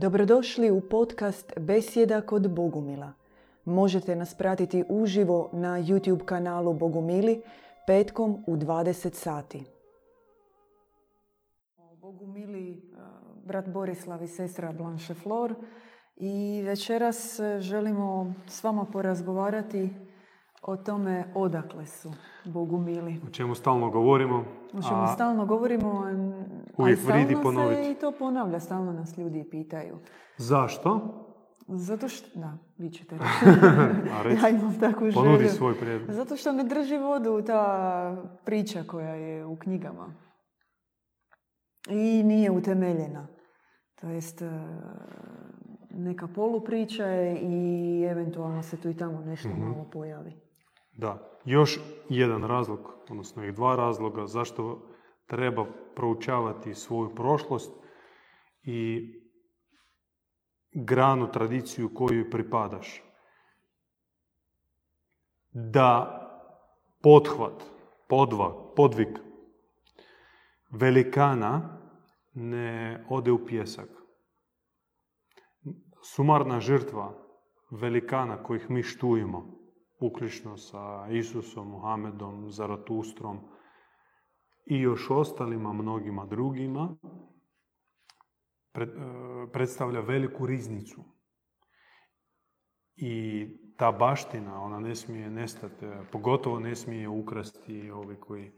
Dobrodošli u podcast Besjeda kod Bogumila. Možete nas pratiti uživo na YouTube kanalu Bogumili petkom u 20 sati. Bogumili, brat Borislav i sestra Blanche Flor. I večeras želimo s vama porazgovarati o tome odakle su Bogumili. O čemu stalno govorimo. O čemu a stalno govorimo, a uvijek i stalno vridi se i to ponavlja, stalno nas ljudi pitaju. Zašto? Zato što, da, vi ćete A reci, ja imam takvu ponudi želju. svoj prijedlog. Zato što ne drži vodu ta priča koja je u knjigama. I nije utemeljena. To jest, e, neka polupriča je i eventualno se tu i tamo nešto Mhm. malo pojavi. Da. Još jedan razlog, odnosno i dva razloga zašto treba proučavati svoju prošlost i granu, tradiciju koju pripadaš. Da pothvat, podva, podvig velikana ne ode u pjesak. Sumarna žrtva velikana kojih mi štujemo, uključno sa Isusom, Muhamedom, Zaratustrom i još ostalima mnogima drugima, pred- e, predstavlja veliku riznicu. I ta baština, ona ne smije nestati, pogotovo ne smije ukrasti ovi koji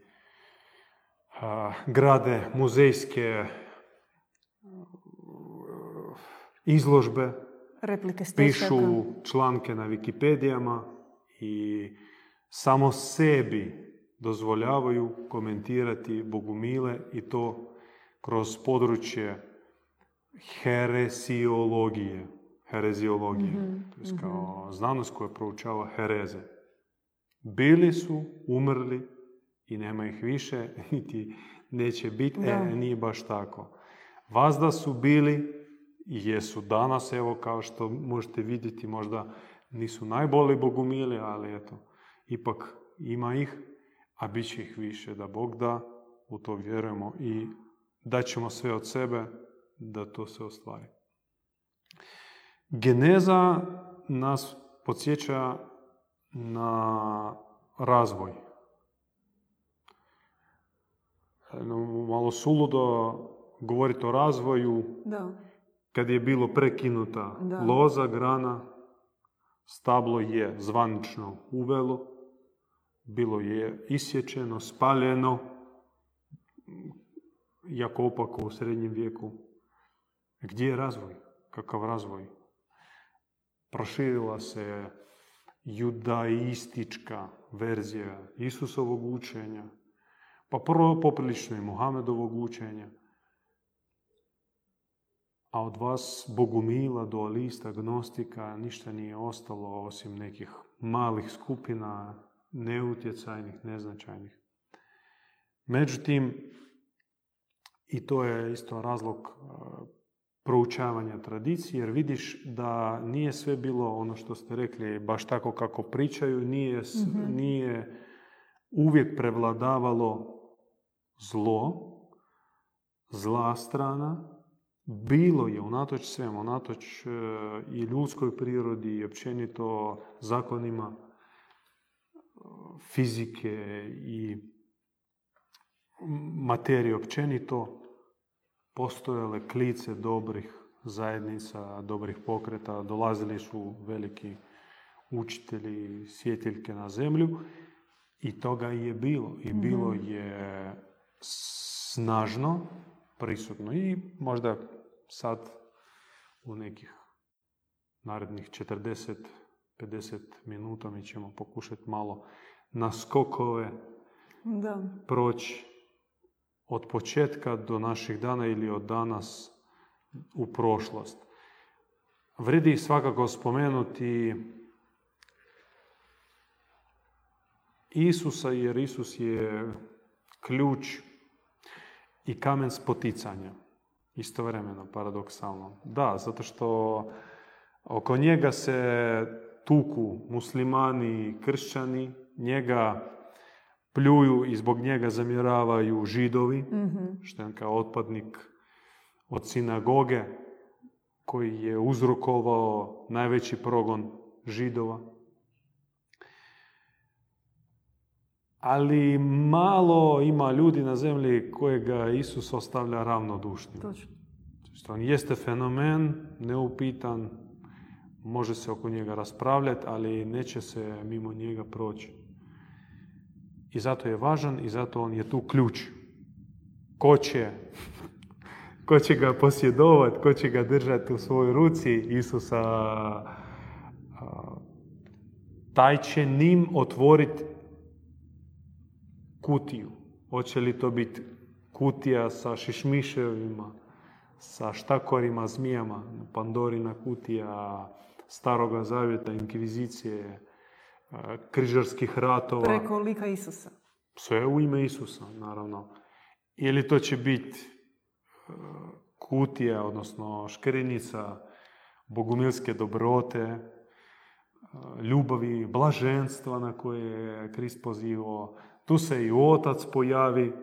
a, grade muzejske uh, izložbe, Replike pišu članke na Wikipedijama i samo sebi dozvoljavaju komentirati bogumile i to kroz područje heresiologije. Hereziologije. Mhm, To je kao znanost koja proučava hereze. Bili su, umrli i nema ih više, niti neće biti. E, nije baš tako. Vazda su bili i jesu danas, evo kao što možete vidjeti, možda nisu najbolji bogumili, ali eto, ipak ima ih, a bit će ih više, da Bog da, u to vjerujemo i dat ćemo sve od sebe da to se ostvari. Geneza nas podsjeća na razvoj. Malo suludo govoriti o razvoju Da. kad je bilo prekinuta Da. loza, grana, stablo je zvanično uvelo, bilo je isječeno, spaljeno, jako opako u srednjem vijeku. Gdje je razvoj? Kakav razvoj? Proširila se judaistička verzija Isusovog učenja, pa prvo poprilično i Muhamedovog učenja, a od vas bogumila, dualista, gnostika, ništa nije ostalo osim nekih malih skupina, neutjecajnih, neznačajnih. Međutim, i to je isto razlog e, proučavanja tradicije, jer vidiš da nije sve bilo ono što ste rekli, baš tako kako pričaju, nije, Mhm. nije uvijek prevladavalo zlo, zla strana, bilo je unatoč svemu, unatoč e, i ljudskoj prirodi i općenito zakonima e, fizike i materije općenito, postojale klice dobrih zajednica, dobrih pokreta, dolazili su veliki učitelji, svjetiljke na zemlju i toga je bilo. I bilo je snažno, prisutno i možda sad u nekih narednih 40-50 minuta mi ćemo pokušati malo na skokove Da. proći od početka do naših dana ili od danas u prošlost. Vredi svakako spomenuti Isusa jer Isus je ključ i kamen spoticanja. Istovremeno, paradoksalno. Da, zato što oko njega se tuku muslimani i kršćani, njega pljuju i zbog njega zamjeravaju židovi, Mhm. što je kao otpadnik od sinagoge, koji je uzrokovao najveći progon židova. Ali malo ima ljudi na zemlji kojega Isus ostavlja ravnodušnim. Točno. On jeste fenomen, neupitan, može se oko njega raspravljati, ali neće se mimo njega proći. I zato je važan i zato on je tu ključ. Ko će, ko će ga posjedovati, ko će ga držati u svojoj ruci, Isusa, taj će njim otvoriti kutiju. Hoće li to biti kutija sa šišmiševima, sa štakorima, zmijama, Pandorina kutija, staroga zavjeta, inkvizicije, križarskih ratova. Preko lika Isusa. Sve u ime Isusa, naravno. Ili to će biti kutija, odnosno škrinica bogumilske dobrote, ljubavi, blaženstva na koje je Krist pozivao. Tu se i otac pojavi,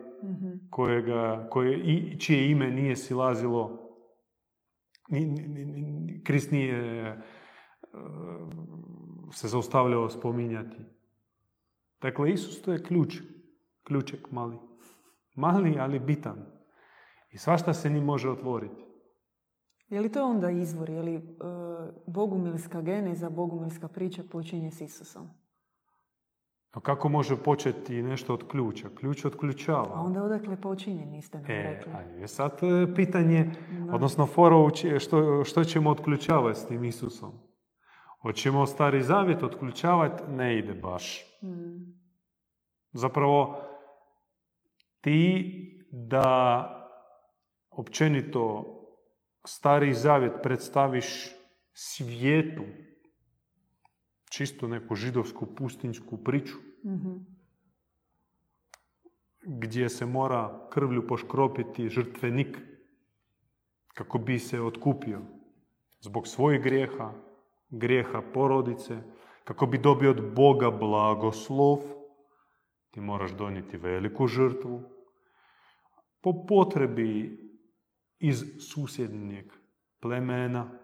kojega, koje, čije ime nije silazilo, Krist nije se zaustavljao spominjati. Dakle, Isus to je ključ, ključek mali. Mali, ali bitan. I svašta se njim može otvoriti. Je li to onda izvor? Je li uh, bogumilska geneza, bogumilska priča počinje s Isusom? A kako može početi nešto od ključa? Ključ otključava. A onda odakle počinje, niste nam e, rekli. A je sad e, pitanje, odnosno foro, što, što ćemo otključavati s tim Isusom? Hoćemo stari zavjet otključavati? Ne ide baš. Hmm. Zapravo, ti da općenito stari zavjet predstaviš svijetu, čisto neku židovsku pustinjsku priču, mhm. gdje se mora krvlju poškropiti žrtvenik kako bi se otkupio zbog svojih grijeha, grijeha porodice, kako bi dobio od Boga blagoslov, ti moraš donijeti veliku žrtvu. Po potrebi iz susjednjeg plemena.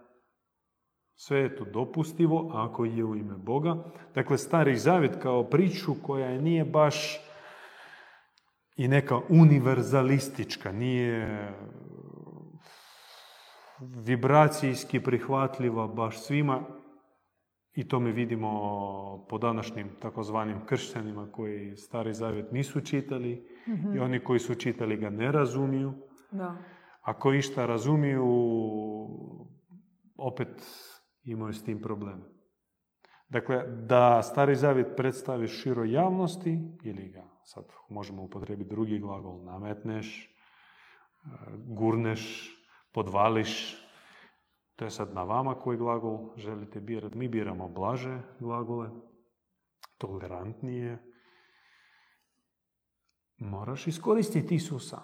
Sve je to dopustivo ako je u ime Boga. Dakle, stari zavjet kao priču koja nije baš i neka univerzalistička, nije vibracijski prihvatljiva baš svima i to mi vidimo po današnjim takozvanim kršćanima koji stari zavjet nisu čitali i oni koji su čitali ga ne razumiju. Da. Ako išta razumiju, opet imaju s tim problem. Dakle, da stari zavjet predstavi široj javnosti, ili ga sad možemo upotrebiti drugi glagol, nametneš, gurneš, podvališ, to je sad na vama koji glagol želite birati. Mi biramo blaže glagole, tolerantnije. Moraš iskoristiti Isusa.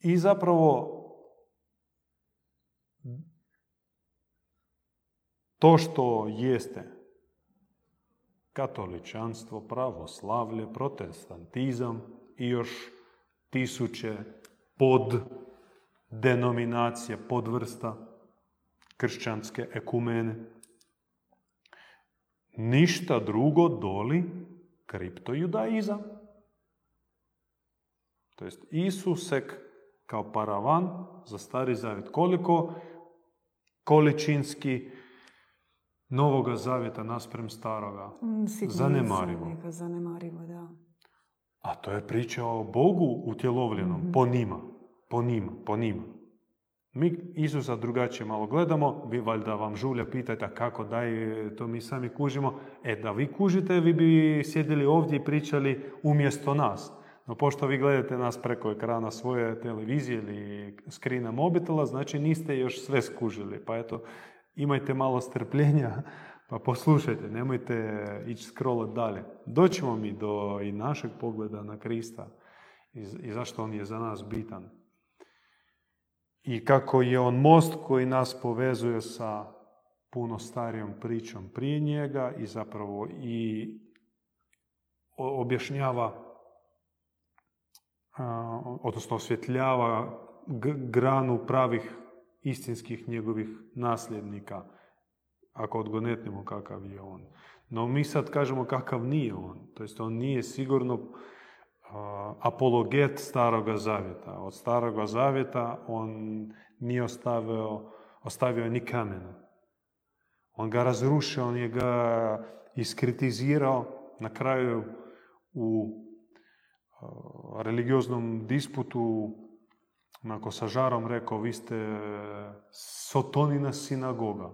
I zapravo to što jeste katoličanstvo, pravoslavlje, protestantizam i još tisuće pod denominacija, podvrsta kršćanske ekumene. Ništa drugo doli kriptojudaizam. To jest Isusek kao paravan za stari zavjet. Koliko količinski novoga zavjeta nasprem staroga? Mm, zanemarivo. Zanemarivo, da. A to je priča o Bogu utjelovljenom, mm po njima po njima, po njima. Mi Isusa drugačije malo gledamo, vi valjda vam žulja pitajte kako daj, to mi sami kužimo. E da vi kužite, vi bi sjedili ovdje i pričali umjesto nas. No pošto vi gledate nas preko ekrana svoje televizije ili skrina mobitela, znači niste još sve skužili. Pa eto, imajte malo strpljenja, pa poslušajte, nemojte ići scrollat dalje. Doćemo mi do i našeg pogleda na Krista i, zašto on je za nas bitan i kako je on most koji nas povezuje sa puno starijom pričom prije njega i zapravo i objašnjava, odnosno osvjetljava granu pravih istinskih njegovih nasljednika, ako odgonetnemo kakav je on. No mi sad kažemo kakav nije on. To jest on nije sigurno apologet staroga zavjeta. Od staroga zavjeta on nije ostavio, ostavio ni kamena. On ga razrušio, on je ga iskritizirao na kraju u religioznom disputu onako sa žarom rekao vi ste sotonina sinagoga.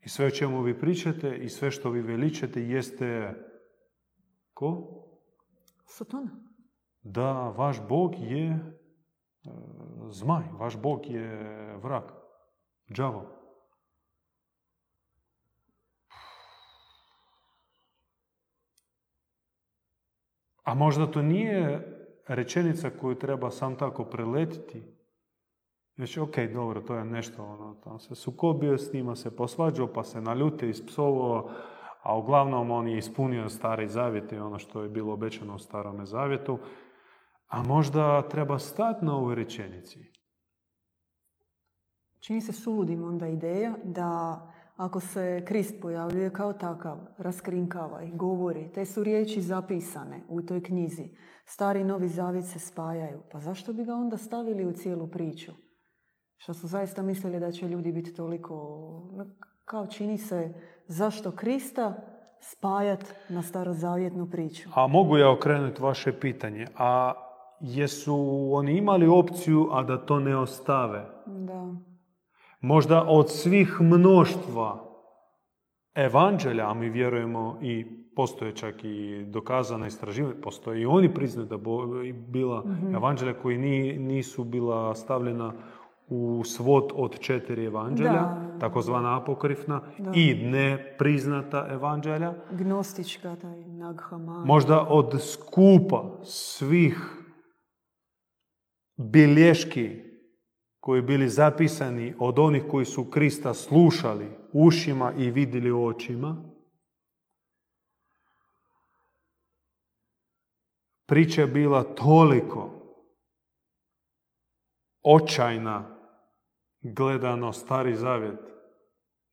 I sve o čemu vi pričate i sve što vi veličate jeste ko? Sotona. Da, vaš Bog je e, zmaj, vaš Bog je vrag, džavo. A možda to nije rečenica koju treba sam tako preletiti. Znači, ok, dobro, to je nešto, ono, tam se sukobio s njima, se posvađao, pa se naljutio, ispsovao, a uglavnom on je ispunio stari zavjet i ono što je bilo obećano u starome zavjetu. A možda treba stati na ovoj rečenici. Čini se suludim onda ideja da ako se Krist pojavljuje kao takav, raskrinkava i govori, te su riječi zapisane u toj knjizi, stari i novi zavjet se spajaju, pa zašto bi ga onda stavili u cijelu priču? Što su zaista mislili da će ljudi biti toliko, kao čini se, zašto Krista spajat na starozavjetnu priču? A mogu ja okrenuti vaše pitanje, a jesu oni imali opciju, a da to ne ostave? Da. Možda od svih mnoštva evanđelja, a mi vjerujemo i postoje čak i dokazana istraživanja, postoje i oni priznaju da bila mm evanđelja koji nisu bila stavljena u svod od četiri evanđelja, takozvana apokrifna, i nepriznata evanđelja. Gnostička, taj Naghama. Možda od skupa svih bilješki koji bili zapisani od onih koji su Krista slušali ušima i vidjeli očima. Priča je bila toliko očajna gledano stari zavjet,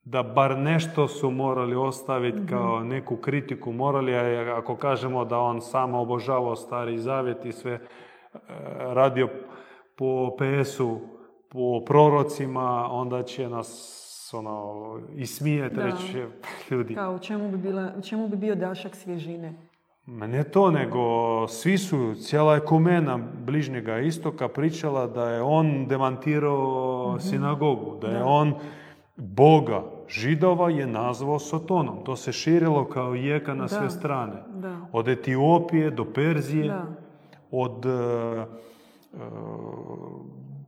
da bar nešto su morali ostaviti mhm. kao neku kritiku morali, a ako kažemo da on samo obožavao stari zavjet i sve e, radio po PS-u po prorocima, onda će nas ono, ismijeti, reći ljudi. Kao, u čemu bi, bila, čemu bi bio dašak svježine? Ma ne to, nego svi su, cijela ekumena bližnjega istoka pričala da je on demantirao mm sinagogu, da je on Boga židova je nazvao Sotonom. To se širilo kao jeka na sve strane. Od Etiopije do Perzije, od uh,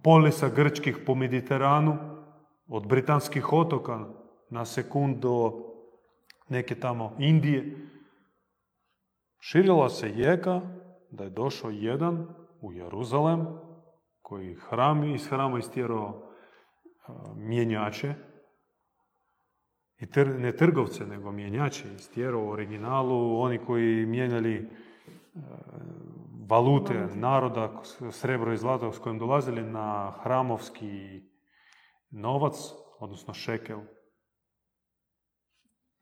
polisa grčkih po Mediteranu, od britanskih otoka na sekund do neke tamo Indije. Širila se jeka da je došao jedan u Jeruzalem koji hram, iz hrama istjerao mjenjače, i ne trgovce, nego mjenjače, istjerao u originalu, oni koji mijenjali valute naroda, srebro i zlato s kojim dolazili na hramovski novac, odnosno šekel.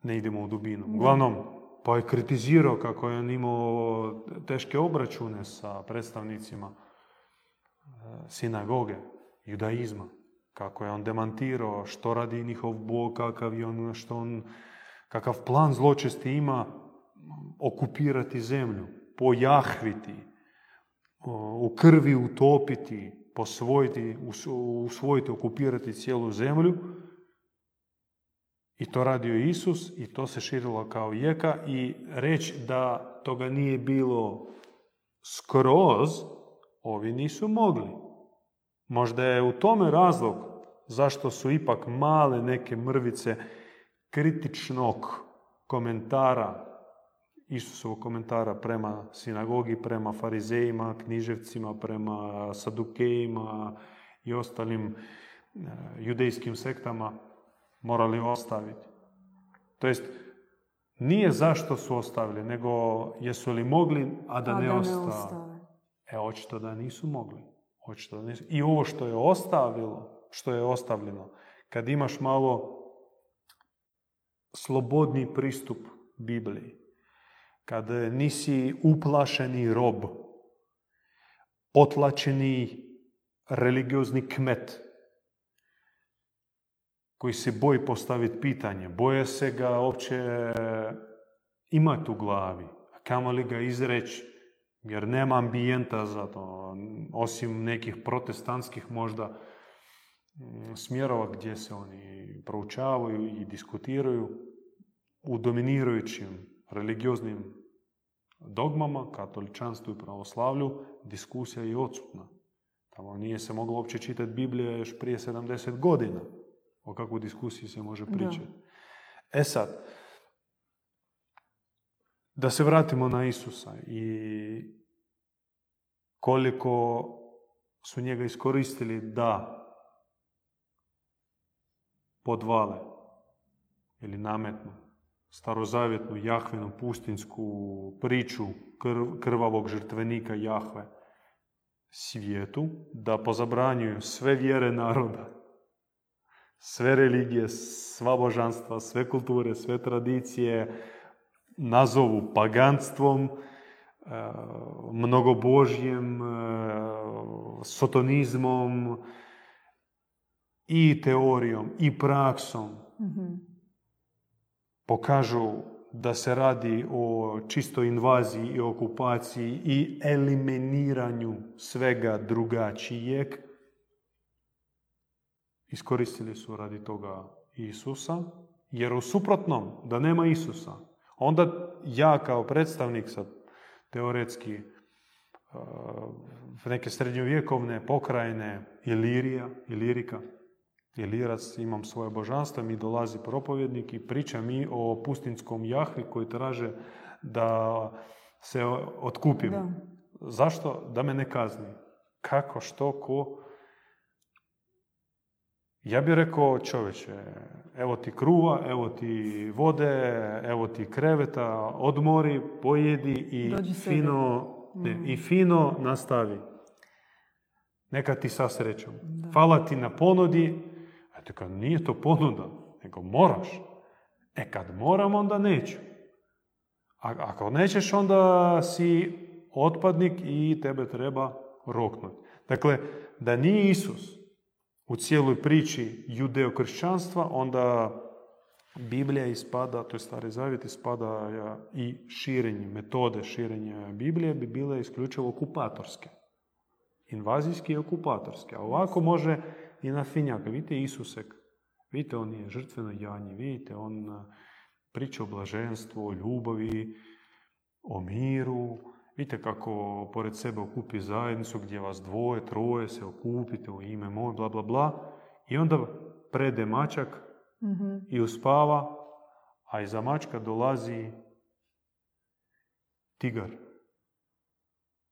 Ne idemo u dubinu. Uglavnom, pa je kritizirao kako je on imao teške obračune sa predstavnicima e, sinagoge, judaizma. Kako je on demantirao što radi njihov bog, kakav je on, što on, kakav plan zločesti ima okupirati zemlju, pojahviti, u krvi utopiti, posvojiti, usvojiti, okupirati cijelu zemlju. I to radio Isus i to se širilo kao jeka i reći da toga nije bilo skroz, ovi nisu mogli. Možda je u tome razlog zašto su ipak male neke mrvice kritičnog komentara Isusovog komentara prema sinagogi, prema farizejima, književcima, prema sadukejima i ostalim e, judejskim sektama morali ostaviti. To jest, nije zašto su ostavili, nego jesu li mogli, a da, ne, ostave. E, očito da nisu mogli. Očito da nisu. I ovo što je ostavilo, što je ostavljeno, kad imaš malo slobodni pristup Bibliji, kad nisi uplašeni rob, otlačeni religiozni kmet, koji se boji postaviti pitanje, boje se ga uopće imati u glavi, a kamo li ga izreći, jer nema ambijenta za to, osim nekih protestantskih možda mm, smjerova gdje se oni proučavaju i diskutiraju u dominirajućim religioznim dogmama, katoličanstvu i pravoslavlju, diskusija je odsutna. Tamo nije se moglo uopće čitati Biblija još prije 70 godina. O kakvu diskusiji se može pričati. E sad, da se vratimo na Isusa i koliko su njega iskoristili da podvale ili nametnu starozavjetnu Jahvenu pustinsku priču krvavog žrtvenika Jahve svijetu, da pozabranjuju sve vjere naroda, sve religije, sva božanstva, sve kulture, sve tradicije, nazovu paganstvom, e, mnogobožjem, e, sotonizmom i teorijom i praksom mhm. Pokažu da se radi o čistoj invaziji i okupaciji i eliminiranju svega drugačijeg, iskoristili su radi toga Isusa, jer u suprotnom, da nema Isusa, onda ja kao predstavnik sa teoretski uh, neke srednjovjekovne pokrajine Ilirija, Ilirika, Ilirac, imam svoje božanstvo, mi dolazi propovjednik i priča mi o pustinskom Jahvi koji traže da se otkupim. Zašto? Da me ne kazni. Kako, što, ko? Ja bih rekao čovječe, evo ti kruva, evo ti vode, evo ti kreveta, odmori, pojedi i fino, ne, mm. i fino nastavi. Neka ti sa srećom. Hvala ti na ponudi. A kad nije to ponuda, nego moraš. E kad moram, onda neću. A ako nećeš, onda si otpadnik i tebe treba roknuti. Dakle, da nije Isus, u cijeloj priči judeokršćanstva, onda Biblija ispada, to je stari zavjet, ispada i širenje, metode širenja Biblije bi bile isključivo okupatorske. Invazijske i okupatorske. A ovako može i na finjaka. Vidite Isusek, vidite on je žrtveno janje, vidite on priča o blaženstvu, o ljubavi, o miru, Vidite kako pored sebe okupi zajednicu gdje vas dvoje, troje se okupite u ime moje, bla, bla, bla. I onda prede mačak mm i uspava, a iza mačka dolazi tigar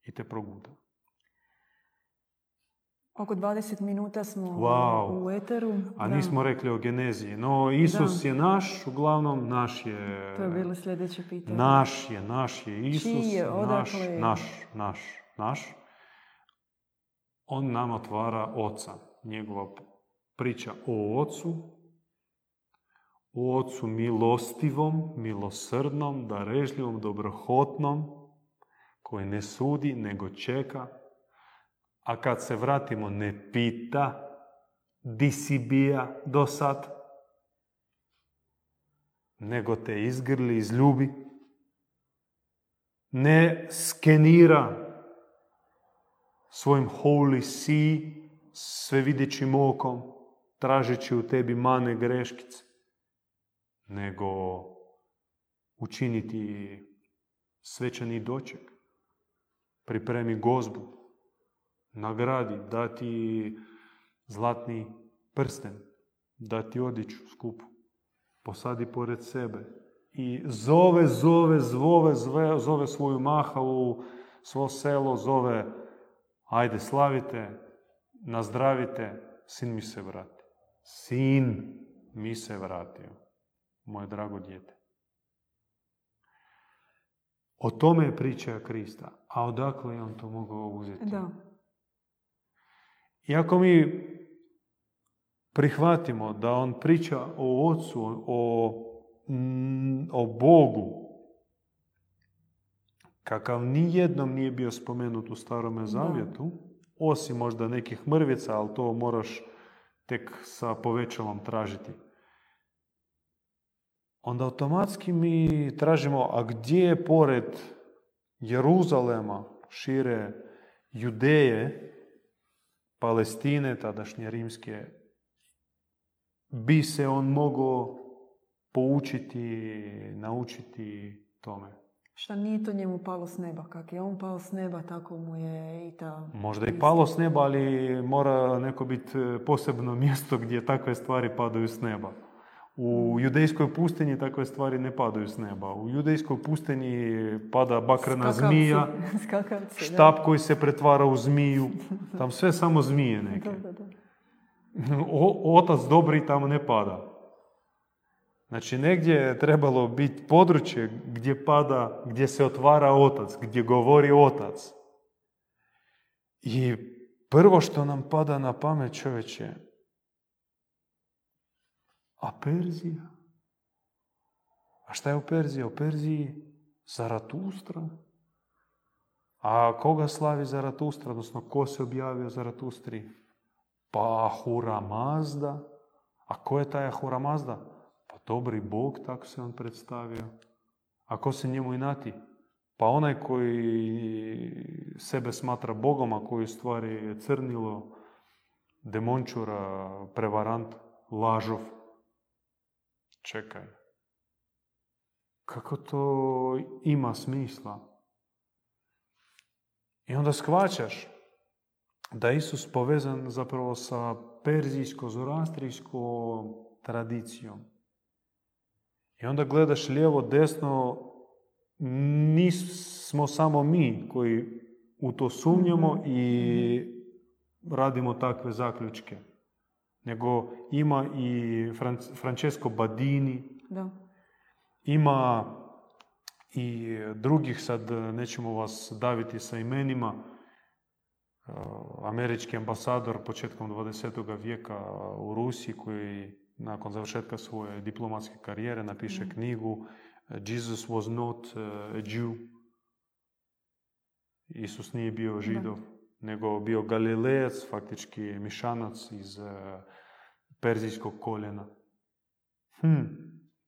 i te proguda. Oko 20 minuta smo u eteru. A nismo rekli o geneziji. No, Isus je naš, uglavnom naš je... To je bilo sljedeće pitanje. Naš je, naš je Isus. je, naš, naš, naš, naš. On nam otvara oca. Njegova priča o ocu, o ocu milostivom, milosrdnom, darežljivom, dobrohotnom, koji ne sudi, nego čeka a kad se vratimo ne pita di si bija do sad, nego te izgrli, izljubi. Ne skenira svojim holy see, sve videćim okom, tražeći u tebi mane greškice, nego učiniti svečani doček, pripremi gozbu, nagradi, dati zlatni prsten, dati odiću skupu, posadi pored sebe i zove, zove, zove, zove, zove svoju mahalu, svo selo, zove ajde slavite, nazdravite, sin mi se vrati. Sin mi se vratio, moje drago dijete. O tome je priča Krista. A odakle je on to mogao uzeti? Da. I ako mi prihvatimo da on priča o ocu, o, o Bogu, kakav nijednom nije bio spomenut u starome zavjetu, osim možda nekih mrvica, ali to moraš tek sa povećalom tražiti. Onda automatski mi tražimo, a gdje je pored Jeruzalema, šire Judeje, Palestine, tadašnje rimske, bi se on mogao poučiti, naučiti tome. Šta nije to njemu palo s neba? Kak je on pao s neba, tako mu je i ta... Možda i palo s neba, ali mora neko biti posebno mjesto gdje takve stvari padaju s neba. U judejskoj pustinji takve stvari ne padaju s neba. U judejskoj pustinji pada bakrena Skakavci. zmija, Skakavci, da. štap koji se pretvara u zmiju. Tam sve samo zmije neke. Da, da, da. O- otac dobri tamo ne pada. Znači negdje je trebalo biti područje gdje pada, gdje se otvara otac, gdje govori otac. I prvo što nam pada na pamet čovječe, a Perzija? A šta je u Perziji? U Perziji Zaratustra. A koga slavi Zaratustra, odnosno ko se objavio Zaratustri? Pa Ahura Mazda. A ko je taj Ahura Mazda? Pa dobri Bog, tako se on predstavio. A ko se njemu inati? Pa onaj koji sebe smatra Bogom, a koji stvari je crnilo, demončura, prevarant, lažov. Čekaj. Kako to ima smisla? I onda shvaćaš da je Isus povezan zapravo sa perzijsko-zorastrijskom tradicijom. I onda gledaš lijevo, desno, nismo samo mi koji u to sumnjamo i radimo takve zaključke. Nego ima i Fran- Francesco Badini, Da. ima i drugih, sad nećemo vas daviti sa imenima, Uh, američki ambasador početkom 20. vijeka u Rusiji koji nakon završetka svoje diplomatske karijere napiše knjigu uh, Jesus was not a Jew. Isus nije bio židov, nego bio galilejac, faktički mišanac iz perzijskog koljena. Hm.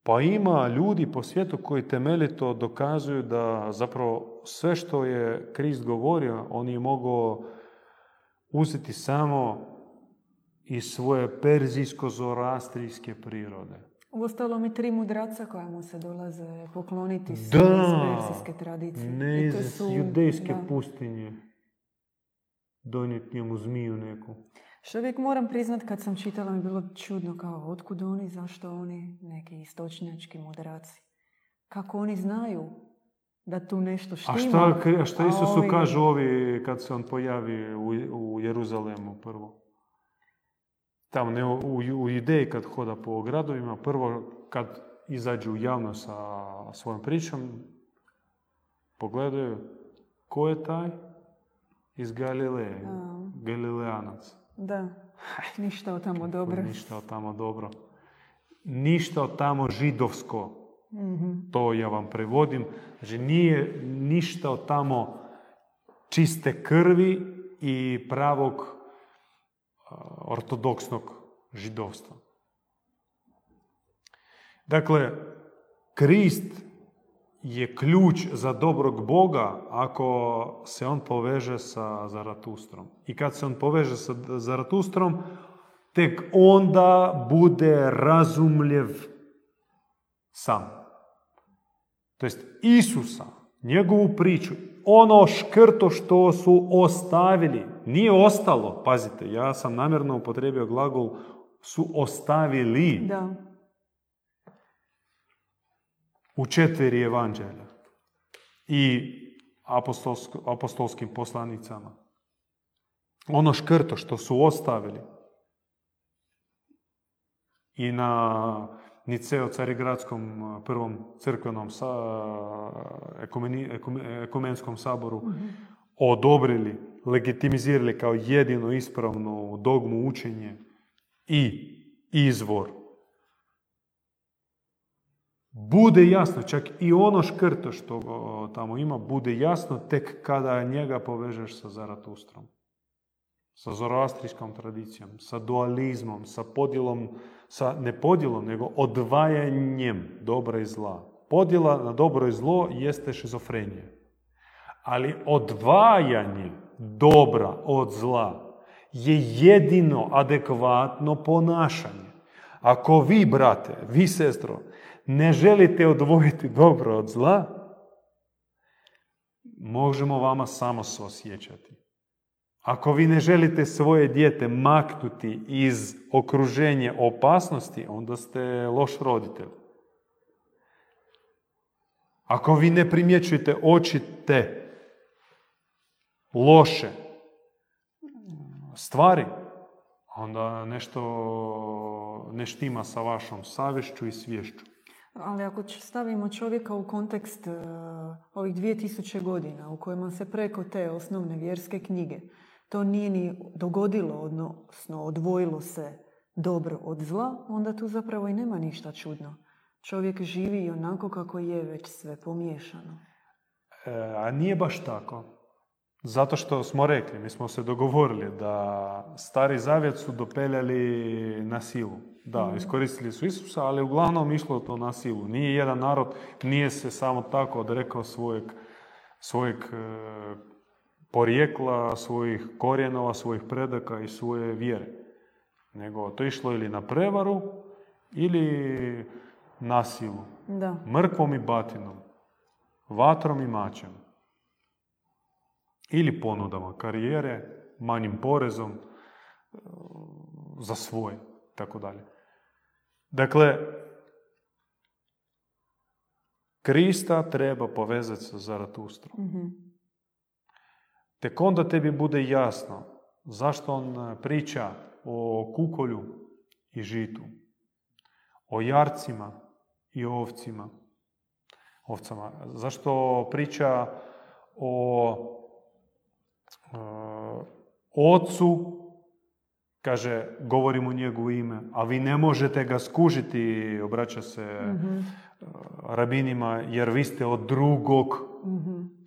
Pa ima ljudi po svijetu koji temeljito dokazuju da zapravo sve što je Krist govorio, on je mogao uzeti samo iz svoje perzijsko-zorastrijske prirode. Uostalom i tri mudraca koja mu se dolaze pokloniti su Da, iz persijske tradicije. ne iz judejske da. pustinje. Donijeti njemu zmiju neku. Što uvijek moram priznat kad sam čitala mi je bilo čudno kao otkud oni, zašto oni, neki istočnjački mudraci. Kako oni znaju da tu nešto štima. A šta, a šta a Isusu ovi- kažu ovi kad se on pojavi u, u Jeruzalemu prvo? Tamo ne, u, u Judeji kad hoda po gradovima, prvo kad izađu javno sa svojom pričom, pogledaju ko je taj iz Galileje, A. Da, ništa od tamo dobro. Ništa od tamo dobro. Ništa od tamo židovsko. Mhm. To ja vam prevodim. Znači nije ništa od tamo čiste krvi i pravog ortodoksnog židovstva. Dakle, Krist je ključ za dobrog Boga ako se on poveže sa Zaratustrom. I kad se on poveže sa Zaratustrom, tek onda bude razumljev sam. To jest Isusa, njegovu priču, ono škrto što su ostavili, nije ostalo, pazite, ja sam namjerno upotrijebio glagol su ostavili Da, u četiri evanđelja i apostolsk- apostolskim poslanicama. Ono škrto što su ostavili i na Niceo Carigradskom prvom crkvenom sa, ekumeni, ekumenskom saboru odobrili, legitimizirali kao jedino ispravnu dogmu učenje i izvor. Bude jasno, čak i ono škrto što tamo ima, bude jasno tek kada njega povežeš sa Zaratustrom. Sa zoroastrijskom tradicijom, sa dualizmom, sa podjelom, sa ne podjelom, nego odvajanjem dobra i zla. Podjela na dobro i zlo jeste šizofrenija. Ali odvajanje dobra od zla je jedino adekvatno ponašanje. Ako vi, brate, vi, sestro, ne želite odvojiti dobro od zla, možemo vama samo osjećati. Ako vi ne želite svoje dijete maknuti iz okruženja opasnosti, onda ste loš roditelj. Ako vi ne primjećujete očite loše stvari, onda nešto ne štima sa vašom savješću i svješću. Ali ako stavimo čovjeka u kontekst uh, ovih 2000 godina u kojima se preko te osnovne vjerske knjige to nije ni dogodilo, odnosno odvojilo se dobro od zla, onda tu zapravo i nema ništa čudno. Čovjek živi onako kako je već sve pomiješano. E, a nije baš tako. Zato što smo rekli, mi smo se dogovorili da stari zavjet su dopeljali na silu. Da, mhm. iskoristili su Isusa, ali uglavnom išlo to na silu. Nije jedan narod, nije se samo tako odrekao svojeg, svojeg e, porijekla, svojih korijenova, svojih predaka i svoje vjere. Nego to išlo ili na prevaru, ili na silu. Da. Mrkvom i batinom. Vatrom i mačem. Ili ponudama karijere, manjim porezom, e, za svoj, tako dalje. Dakle, Krista treba povezati sa Zaratustrom. mm Tek onda tebi bude jasno zašto on priča o kukolju i žitu, o jarcima i ovcima, ovcama. Zašto priča o e, ocu, kaže, govorim u njegovu ime, a vi ne možete ga skužiti, obraća se mm rabinima, jer vi ste od drugog. mm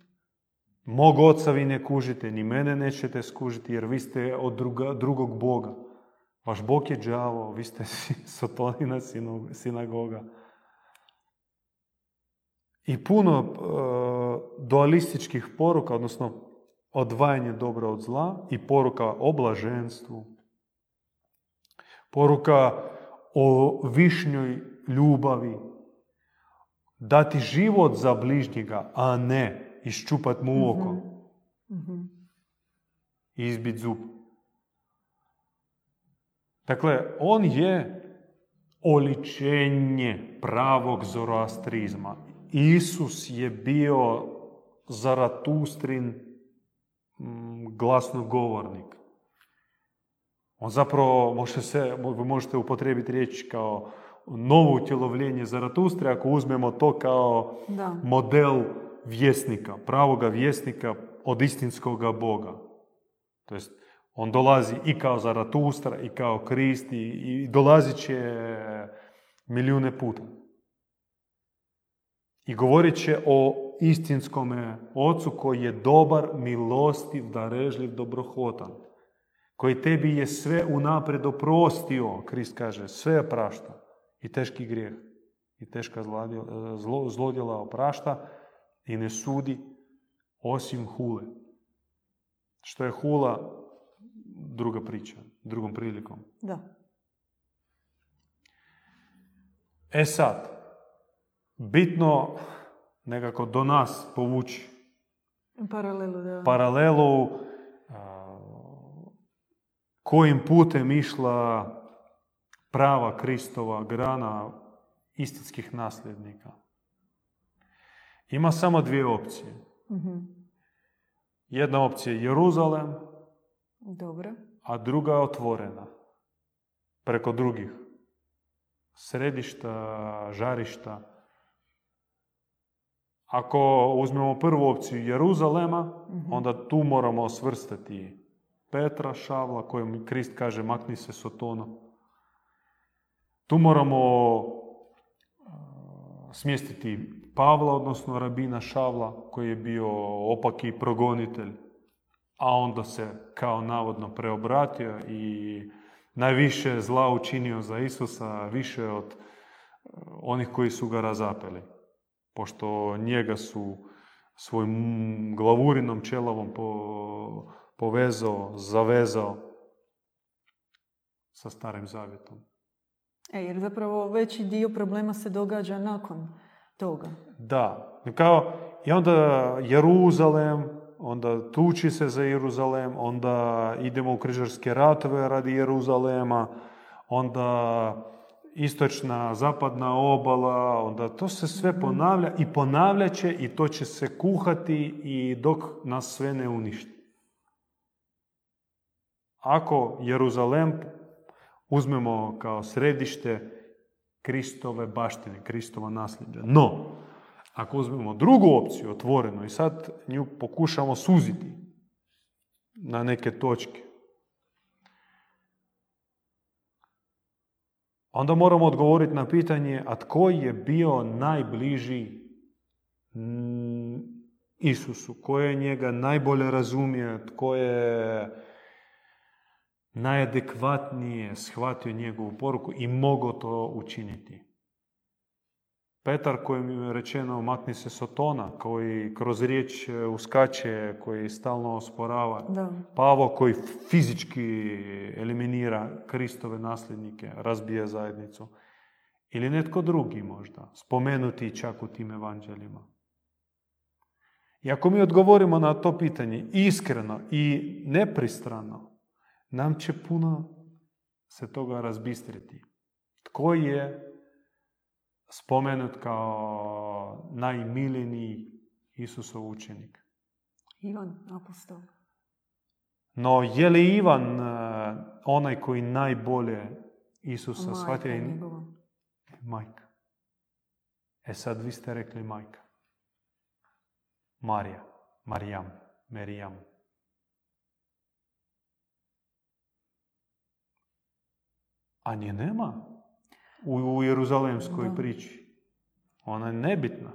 Mog oca vi ne kužite, ni mene nećete skužiti, jer vi ste od druga, drugog Boga. Vaš Bog je džavo, vi ste sotonina sinagoga. I puno e, dualističkih poruka, odnosno odvajanje dobra od zla i poruka o blaženstvu. Poruka o višnjoj ljubavi. Dati život za bližnjega, a ne iščupat mu oko. mm I izbit zub. Dakle, on je oličenje pravog zoroastrizma. Isus je bio Zaratustrin glasnogovornik. On zapravo, može se, možete upotrijebiti riječ kao novo utjelovljenje Zaratustre ako uzmemo to kao da. model vjesnika, pravoga vjesnika od istinskoga Boga. To jest, on dolazi i kao Zaratustra, i kao Krist, i, i dolazit će milijune puta. I govorit će o istinskome ocu koji je dobar, milostiv, darežljiv, dobrohotan. Koji tebi je sve unaprijed oprostio, Krist kaže, sve prašta. I teški grijeh, i teška zlodjela oprašta, i ne sudi osim hule. Što je hula, druga priča, drugom prilikom. Da. E sad, bitno nekako do nas povući paralelu, da. paralelu kojim putem išla prava Kristova grana istinskih nasljednika. Ima samo dvije opcije. mm Jedna opcija je Jeruzalem, Dobro. a druga je otvorena preko drugih središta, žarišta. Ako uzmemo prvu opciju Jeruzalema, onda tu moramo svrstati Petra, Šavla, kojem Krist kaže makni se Sotona. Tu moramo smjestiti Pavla, odnosno rabina Šavla, koji je bio opaki progonitelj, a onda se kao navodno preobratio i najviše zla učinio za Isusa, više od e, onih koji su ga razapeli. Pošto njega su svojim glavurinom čelavom povezao, zavezao sa starim zavjetom. E, jer zapravo veći dio problema se događa nakon toga. Da. Kao, I onda Jeruzalem, onda tuči se za Jeruzalem, onda idemo u križarske ratove radi Jeruzalema, onda istočna, zapadna obala, onda to se sve mhm. ponavlja i ponavljat će i to će se kuhati i dok nas sve ne uništi. Ako Jeruzalem uzmemo kao središte Kristove baštine, Kristova nasljeđa. No, ako uzmemo drugu opciju, otvoreno, i sad nju pokušamo suziti na neke točke, onda moramo odgovoriti na pitanje, a tko je bio najbliži Isusu, ko je njega najbolje razumije, tko je najadekvatnije shvatio njegovu poruku i mogao to učiniti. Petar kojem je rečeno makni se sotona, koji kroz riječ e, uskače, koji stalno osporava. Da. Pavo koji fizički eliminira Kristove nasljednike, razbija zajednicu. Ili netko drugi možda, spomenuti čak u tim evanđeljima. I ako mi odgovorimo na to pitanje iskreno i nepristrano, nam će puno se toga razbistriti. Tko je spomenut kao najmiljeniji Isusov učenik? Ivan, apostol. No, je li Ivan uh, onaj koji najbolje Isusa shvatio? Majka. E sad vi ste rekli majka. Marija, Marijam, Merijam. A nje nema u, jeruzalemskoj priči. Ona je nebitna.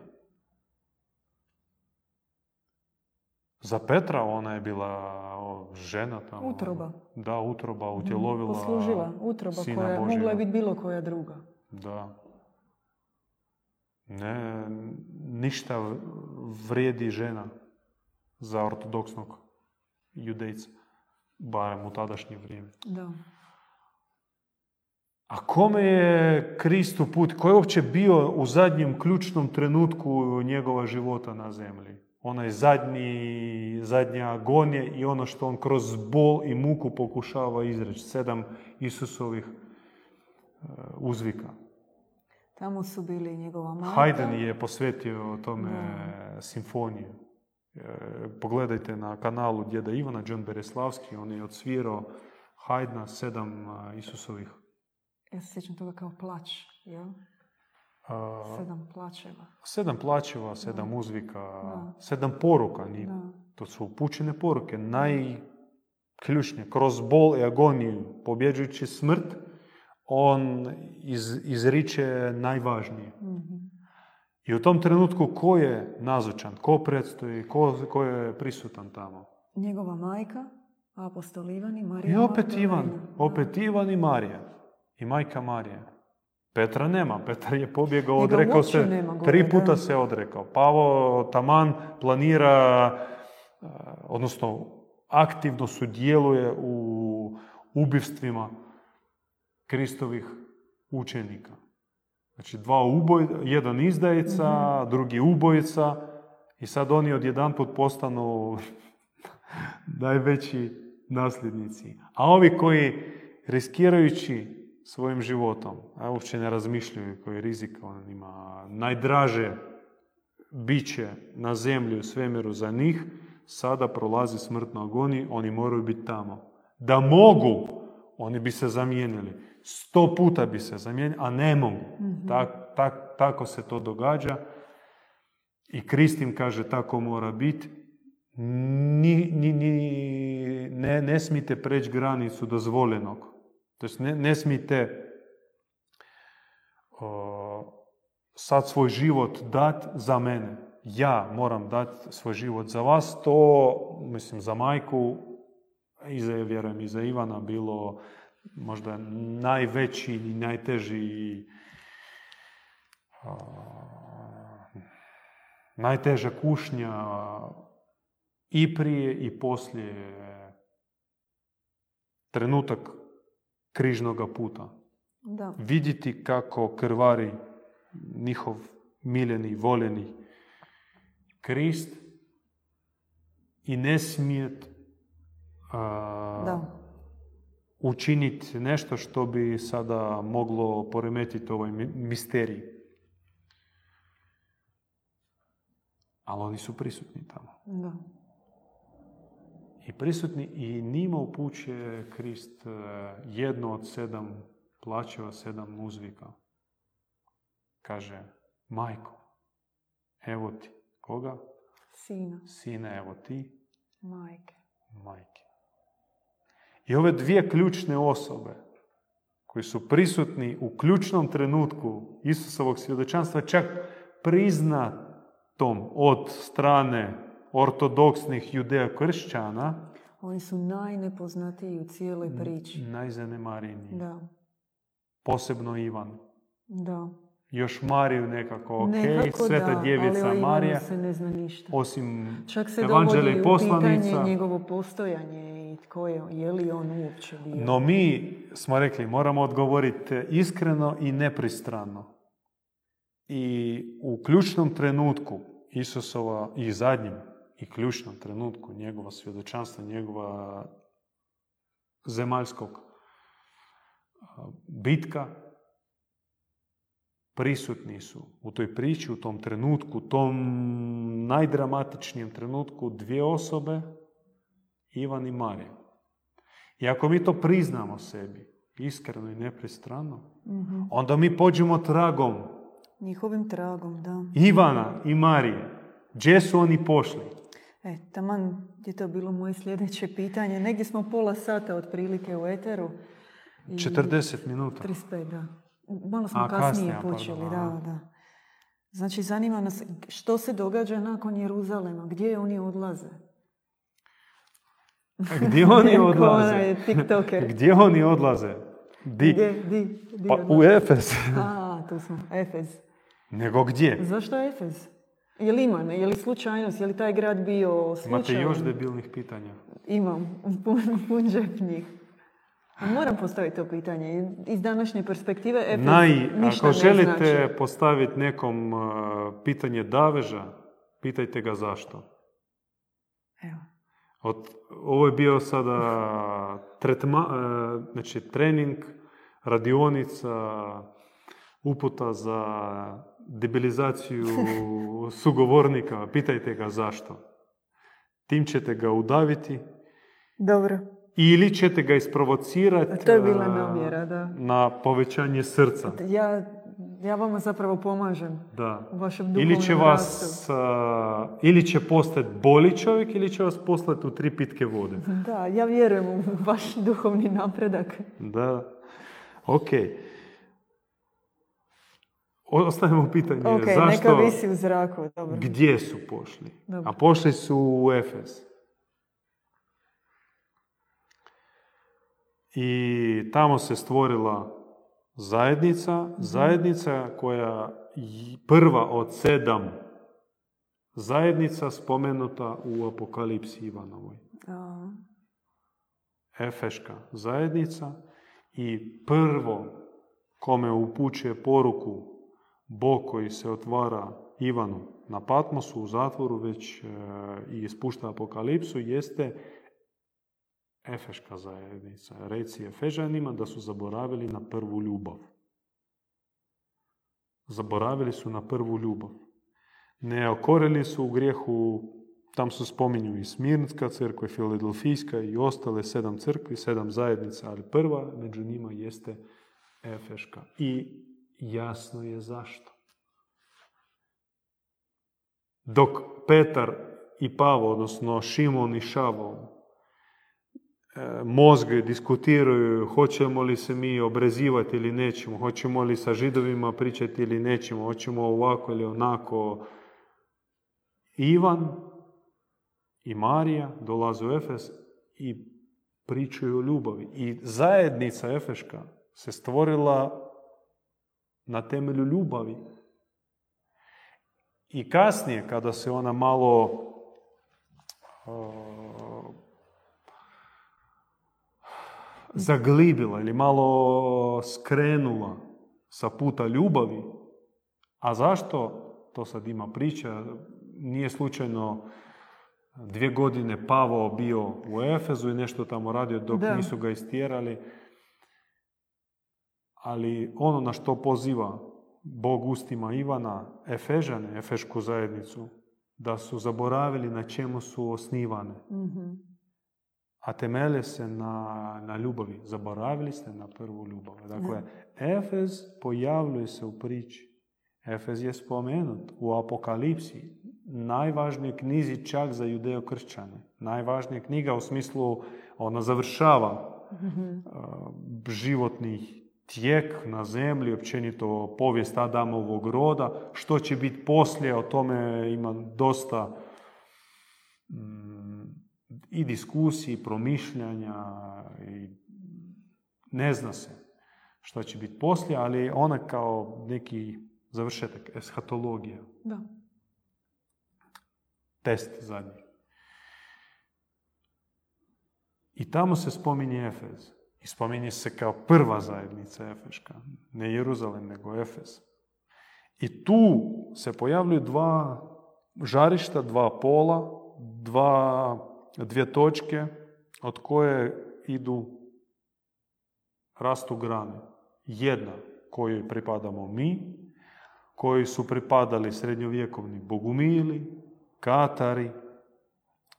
Za Petra ona je bila žena tamo. Utroba. Da, utroba, utjelovila Posluživa, utroba koja mogla je biti bilo koja druga. Da. Ne, ništa vrijedi žena za ortodoksnog judejca, barem u tadašnje vrijeme. Da. A kome je Kristu put? Ko je uopće bio u zadnjem ključnom trenutku njegova života na zemlji? Onaj zadnji, zadnja agonija i ono što on kroz bol i muku pokušava izreći. Sedam Isusovih uh, uzvika. Tamo su bili njegova majka. Haydn je posvetio tome simfoniju. E, pogledajte na kanalu djeda Ivana, John Bereslavski, on je odsvirao Haydna sedam Isusovih ja se sjećam toga kao plać, jel? sedam plaćeva. Sedam plaćeva, sedam uzvika, sedam poruka. To su upućene poruke, najključnije. Kroz bol i agoniju, pobjeđujući smrt, on iz, izriče najvažnije. Mhm. I u tom trenutku ko je nazočan, ko predstoji, ko, ko je prisutan tamo? Njegova majka, apostol Ivan i Marija. I opet Ivan, opet Ivan i Marija i majka Marija. Petra nema. Petar je pobjegao, odrekao se, tri puta se odrekao. Pavo taman planira, odnosno aktivno sudjeluje u ubivstvima Kristovih učenika. Znači dva uboj, jedan izdajica, mhm. drugi ubojica i sad oni odjedanput postanu najveći nasljednici. A ovi koji riskirajući svojim životom, a uopće ne razmišljaju koji rizik on ima. Najdraže biće na zemlji u svemiru za njih, sada prolazi smrtno agoni, oni moraju biti tamo. Da mogu Oni bi se zamijenili. Sto puta bi se zamijenili, a ne mogu. Tak, tak, tako se to događa. I Kristin kaže tako mora biti. Ni, ni, ni, ne, ne smijete preći granicu dozvoljenog. To ne, ne smijete o, sad svoj život dat za mene. Ja moram dati svoj život za vas. To, mislim, za majku i za, vjerujem, i za Ivana bilo možda najveći i najteži a, najteža kušnja i prije i poslije trenutak križnoga puta. Da. Vidjeti kako krvari njihov miljeni, voljeni Krist i ne smijet a, Da. učiniti nešto što bi sada moglo poremetiti ovaj mi- misterij. Ali oni su prisutni tamo. Da. I prisutni i njima upućuje Krist e, jedno od sedam plaćeva, sedam uzvika. Kaže, majko, evo ti. Koga? Sina, Sine, evo ti, majke. majke. I ove dvije ključne osobe koji su prisutni u ključnom trenutku Isusovog svjedočanstva čak priznatom od strane ortodoksnih judeja kršćana Oni su najnepoznatiji u cijeloj priči. najzanemareniji. Da, Posebno Ivan. da. Još Mariju nekako, ok, Nekako Sveta da, djevica ali o Marija, se ne zna ništa. osim Čak se Evanđelja dovodi i poslanica. pitanje njegovo postojanje i tko je, je li on uopće bio. No mi smo rekli, moramo odgovoriti iskreno i nepristrano. I u ključnom trenutku Isusova i zadnjem i ključnom trenutku njegova svjedočanstva, njegova zemaljskog bitka, prisutni su u toj priči, u tom trenutku, u tom najdramatičnijem trenutku dvije osobe, Ivan i Marija. I ako mi to priznamo sebi, iskreno i nepristrano, Mhm. onda mi pođemo tragom Njihovim tragom, da. Ivana i Marije. Gdje su oni pošli? E, taman je to bilo moje sljedeće pitanje. Negdje smo pola sata otprilike u eteru. I 40 minuta. 35, da. Malo smo A, kasnije, kasnije, počeli, da, da. Znači, zanima nas što se događa nakon Jeruzalema, gdje oni odlaze? Gdje oni odlaze? onaj tiktoker. Gdje oni odlaze? Di? Gdje, di, di Pa odlaze? u Efes. A, tu smo, Efez. Nego gdje? Zašto Efez? Je li ima, ne? je li slučajnost, je li taj grad bio Imate slučajan? još debilnih pitanja. Imam, pun, njih. Moram postaviti to pitanje. Iz današnje perspektive Efez Naj, ništa ako želite znači. postaviti nekom uh, pitanje daveža, pitajte ga zašto. Evo. Od, ovo je bio sada tretma, e, znači trening, radionica, uputa za debilizaciju sugovornika. Pitajte ga zašto. Tim ćete ga udaviti Dobro, ili ćete ga isprovocirati to je bila namjera, da. na povećanje srca. Ja, ja vama zapravo pomažem Da. u vašem Ili će vas, a, ili će postati boli čovjek ili će vas poslati u tri pitke vode. Da, ja vjerujem u vaš duhovni napredak. Da, ok. Ostavimo pitanje Ok, zašto, neka visi u zraku, dobro. gdje su pošli. Dobro. A pošli su u Efes. I tamo se stvorila zajednica, Mhm. zajednica koja i prva od sedam zajednica spomenuta u Apokalipsi Ivanovoj. Efeška zajednica i prvo kome upućuje poruku Bog koji se otvara Ivanu na Patmosu u zatvoru već e, i ispušta apokalipsu jeste Efeška zajednica. Reci Efežanima da su zaboravili na prvu ljubav. Zaboravili su na prvu ljubav. Ne okorili su u grijehu Tam se spominju i Smirnska crkva, i Filadelfijska i ostale sedam crkvi, sedam zajednica, ali prva među njima jeste Efeška. I jasno je zašto. Dok Petar i Pavo, odnosno Šimon i Šavo, e, mozge diskutiraju hoćemo li se mi obrezivati ili nećemo, hoćemo li sa židovima pričati ili nećemo, hoćemo ovako ili onako. Ivan i Marija dolaze u Efes i pričaju o ljubavi. I zajednica Efeška se stvorila na temelju ljubavi. I kasnije, kada se ona malo zaglibila ili malo skrenula sa puta ljubavi, a zašto? To sad ima priča. Nije slučajno dvije godine Pavao bio u Efezu i nešto tamo radio dok nisu ga istjerali. Ali ono na što poziva Bog ustima Ivana, Efežane, Efešku zajednicu, da su zaboravili na čemu su osnivane. mm A temelje se na, na ljubavi. Zaboravili ste na prvu ljubav. Dakle, Efez pojavljuje se u priči. Efez je spomenut u Apokalipsi, najvažnijoj knjizi čak za judeo-kršćane. Najvažnija knjiga u smislu, ona završava mm životnih tijek na zemlji, općenito povijest Adamovog roda. Što će biti poslije, o tome ima dosta mm, i diskusiji, promišljanja i ne zna se što će biti poslije, ali ona kao neki završetak, eshatologija. Da. Test zadnji. I tamo se spominje Efez. I spominje se kao prva zajednica Efeška. Ne Jeruzalem, nego Efes. I tu se pojavljuju dva žarišta, dva pola, dva, dvije točke od koje idu rastu grane. Jedna kojoj pripadamo mi, koji su pripadali srednjovjekovni bogumili, katari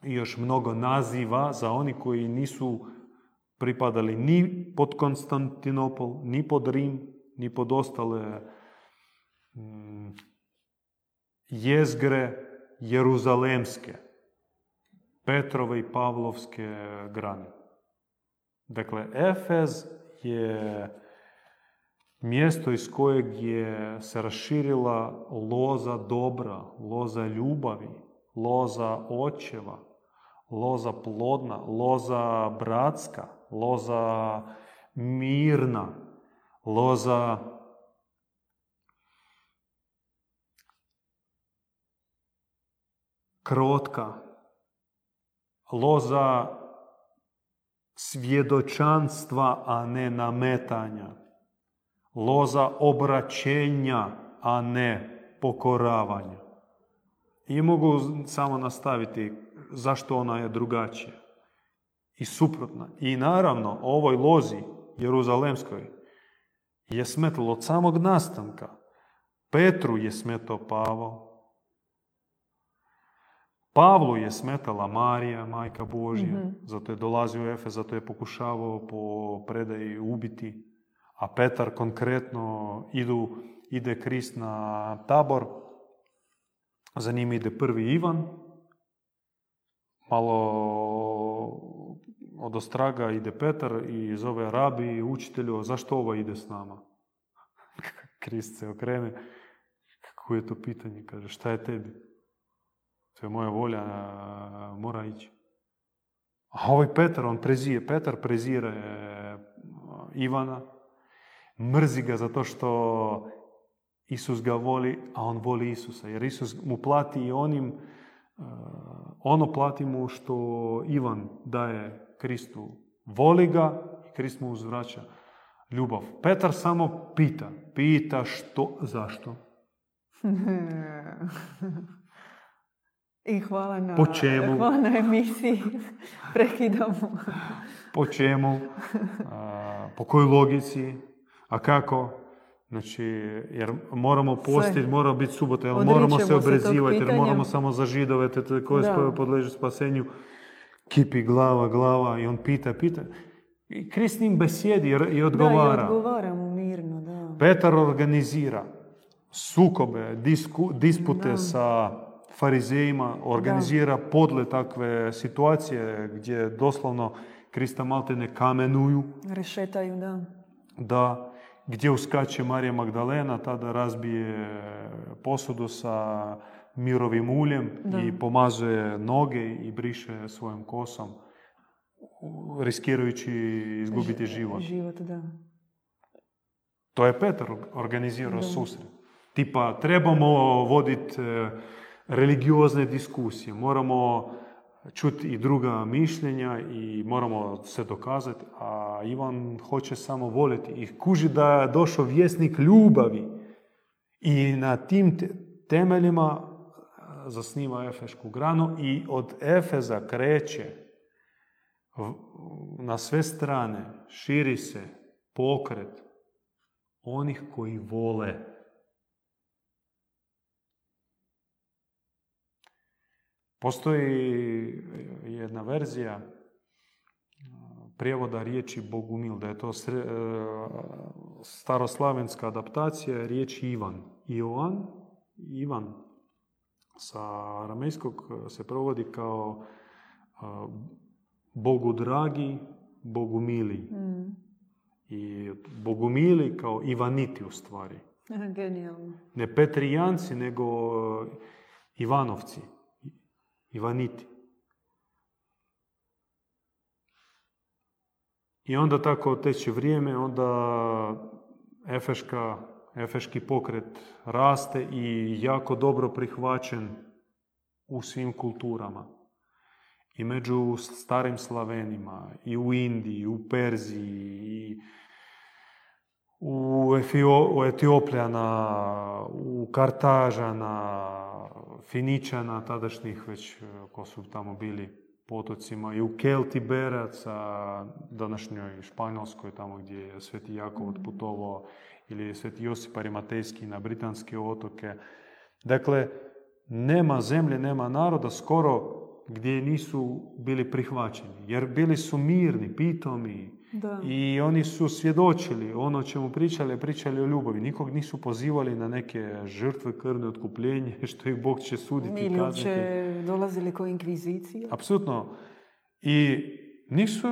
i još mnogo naziva za oni koji nisu pripadali ni pod Konstantinopol, ni pod Rim, ni pod ostale mm, jezgre jeruzalemske, Petrove i Pavlovske grane. Dakle, Efez je mjesto iz kojeg je se raširila loza dobra, loza ljubavi, loza očeva, loza plodna, loza bratska, loza mirna, loza krotka, loza svjedočanstva, a ne nametanja, loza obraćenja, a ne pokoravanja. I mogu samo nastaviti zašto ona je drugačija i suprotna. I naravno, ovoj lozi Jeruzalemskoj je smetalo od samog nastanka. Petru je smetao Pavao. Pavlu je smetala Marija, majka Božja, mm zato je dolazio u Efe, zato je pokušavao po predaji ubiti. A Petar konkretno idu, ide Krist na tabor, za njim ide prvi Ivan, malo od ostraga ide Petar i zove rabi i učitelju, zašto ovo ide s nama? Krist se okrene, kako je to pitanje, kaže, šta je tebi? To je moja volja, mora ići. A ovaj Petar, on prezije, Petar prezire Ivana, mrzi ga zato što Isus ga voli, a on voli Isusa. Jer Isus mu plati i onim, ono plati mu što Ivan daje Kristu. Voli ga i Krist mu uzvraća ljubav. Petar samo pita. Pita što, zašto. I hvala na, po čemu? Hvala na emisiji. Prekidamo. po čemu? po kojoj logici? A kako? Znači, jer moramo postiti, mora biti subota, jer moramo se obrazivati, jer moramo samo za židove te, te koje podležu spasenju. Kipi glava, glava i on pita, pita. I Krist s njim besjedi i odgovara. Da, i odgovara mu mirno, da. Petar organizira sukobe, disku, dispute Da. sa farizejima, organizira podle takve situacije gdje doslovno Krista malte ne kamenuju, Rešetaju, da. da gdje uskače Marija Magdalena, tada razbije posudu sa mirovim uljem Da. i pomazuje noge i briše svojom kosom, riskirajući izgubiti život. Život, da. To je Petar organizirao susret. Tipa, trebamo voditi e, religiozne diskusije, moramo čuti i druga mišljenja i moramo se dokazati, a Ivan hoće samo voljeti i kuži da je došao vjesnik ljubavi i na tim te- temeljima zasniva Efešku granu i od Efeza kreće na sve strane, širi se pokret onih koji vole. Postoji jedna verzija uh, prijevoda riječi Bogumil, da je to uh, staroslavenska adaptacija riječi Ivan. Ioan, Ivan, sa aramejskog se provodi kao uh, Bogu dragi, Bogu mili. Mm. I Bogumili kao Ivaniti u stvari. Genijalno. Ne Petrijanci, nego e, Ivanovci. Ivaniti. I onda tako teče vrijeme, onda Efeška, Efeški pokret raste i jako dobro prihvaćen u svim kulturama. I među starim Slavenima, i u Indiji, u Perziji, i u, Efio, u Etiopljana, u Kartažana, Finičana, tadašnjih već, e, ko su tamo bili potocima, i u Keltiberaca, današnjoj Španjolskoj, tamo gdje je Sveti Jakov otputovao, ili Sveti Josip Arimatejski na Britanske otoke. Dakle, nema zemlje, nema naroda skoro gdje nisu bili prihvaćeni, jer bili su mirni, pitomi, Da. i oni su svjedočili ono o čemu pričali, pričali o ljubavi. Nikog nisu pozivali na neke žrtve, krvne otkupljenje, što ih Bog će suditi i Ili kazniti. uopće dolazili ko inkvizicija. Apsolutno. I nisu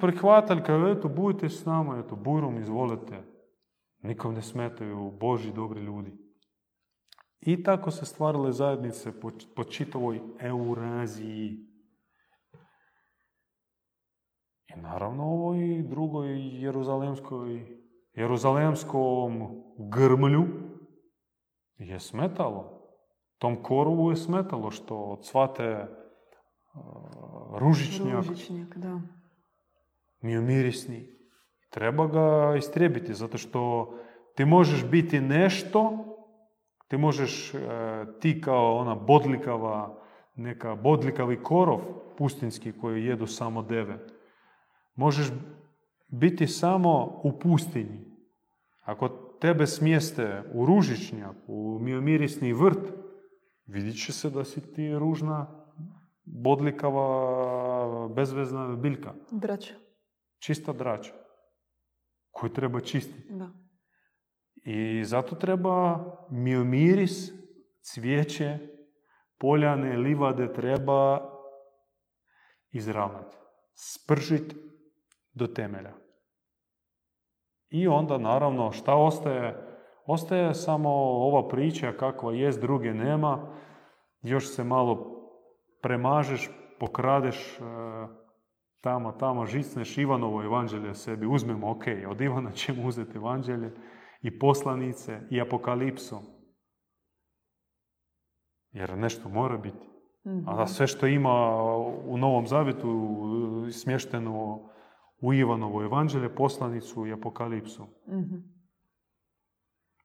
prihvatali kao, eto, budite s nama, eto, bujrom izvolite. Nikom ne smetaju Boži dobri ljudi. I tako se stvarile zajednice po, po čitavoj Euraziji. I naravno ovoj drugoj Jeruzalemskoj, Jeruzalemskom grmlju je smetalo. Tom korovu je smetalo što cvate uh, ružičnjak, Ružičnjak, da. miomirisni. Treba ga istrijebiti, zato što ti možeš biti nešto, ti možeš, e, ti kao ona bodlikava, neka bodlikavi korov pustinski koji jedu samo deve, možeš biti samo u pustinji. Ako tebe smjeste u ružičnjak, u miomirisni vrt, vidit će se da si ti ružna, bodlikava, bezvezna biljka. Drača. Čista drača koju treba čistiti. Da. I zato treba miomiris, cvijeće, poljane, livade treba izravnati. Spržiti do temelja. I onda naravno šta ostaje? Ostaje samo ova priča kakva jest, druge nema. Još se malo premažeš, pokradeš e, tamo, tamo, žicneš Ivanovo evanđelje sebi. Uzmemo, ok, od Ivana ćemo uzeti evanđelje i poslanice i apokalipsu. Jer nešto mora biti. Mhm. A da sve što ima u Novom Zavjetu smješteno u Ivanovo evanđelje, poslanicu i apokalipsu. Mhm.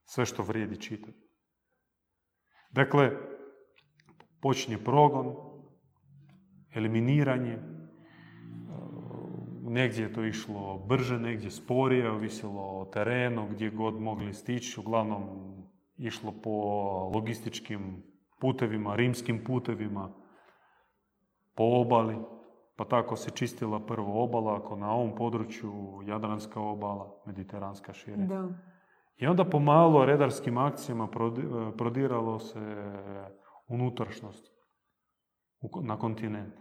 Sve što vrijedi čitati. Dakle, počinje progon, eliminiranje, negdje je to išlo brže, negdje sporije, ovisilo o terenu, gdje god mogli stići. Uglavnom išlo po logističkim putevima, rimskim putevima, po obali. Pa tako se čistila prvo obala, ako na ovom području Jadranska obala, Mediteranska šire. Da. I onda pomalo redarskim akcijama prodi- prodiralo se unutrašnost u- na kontinent.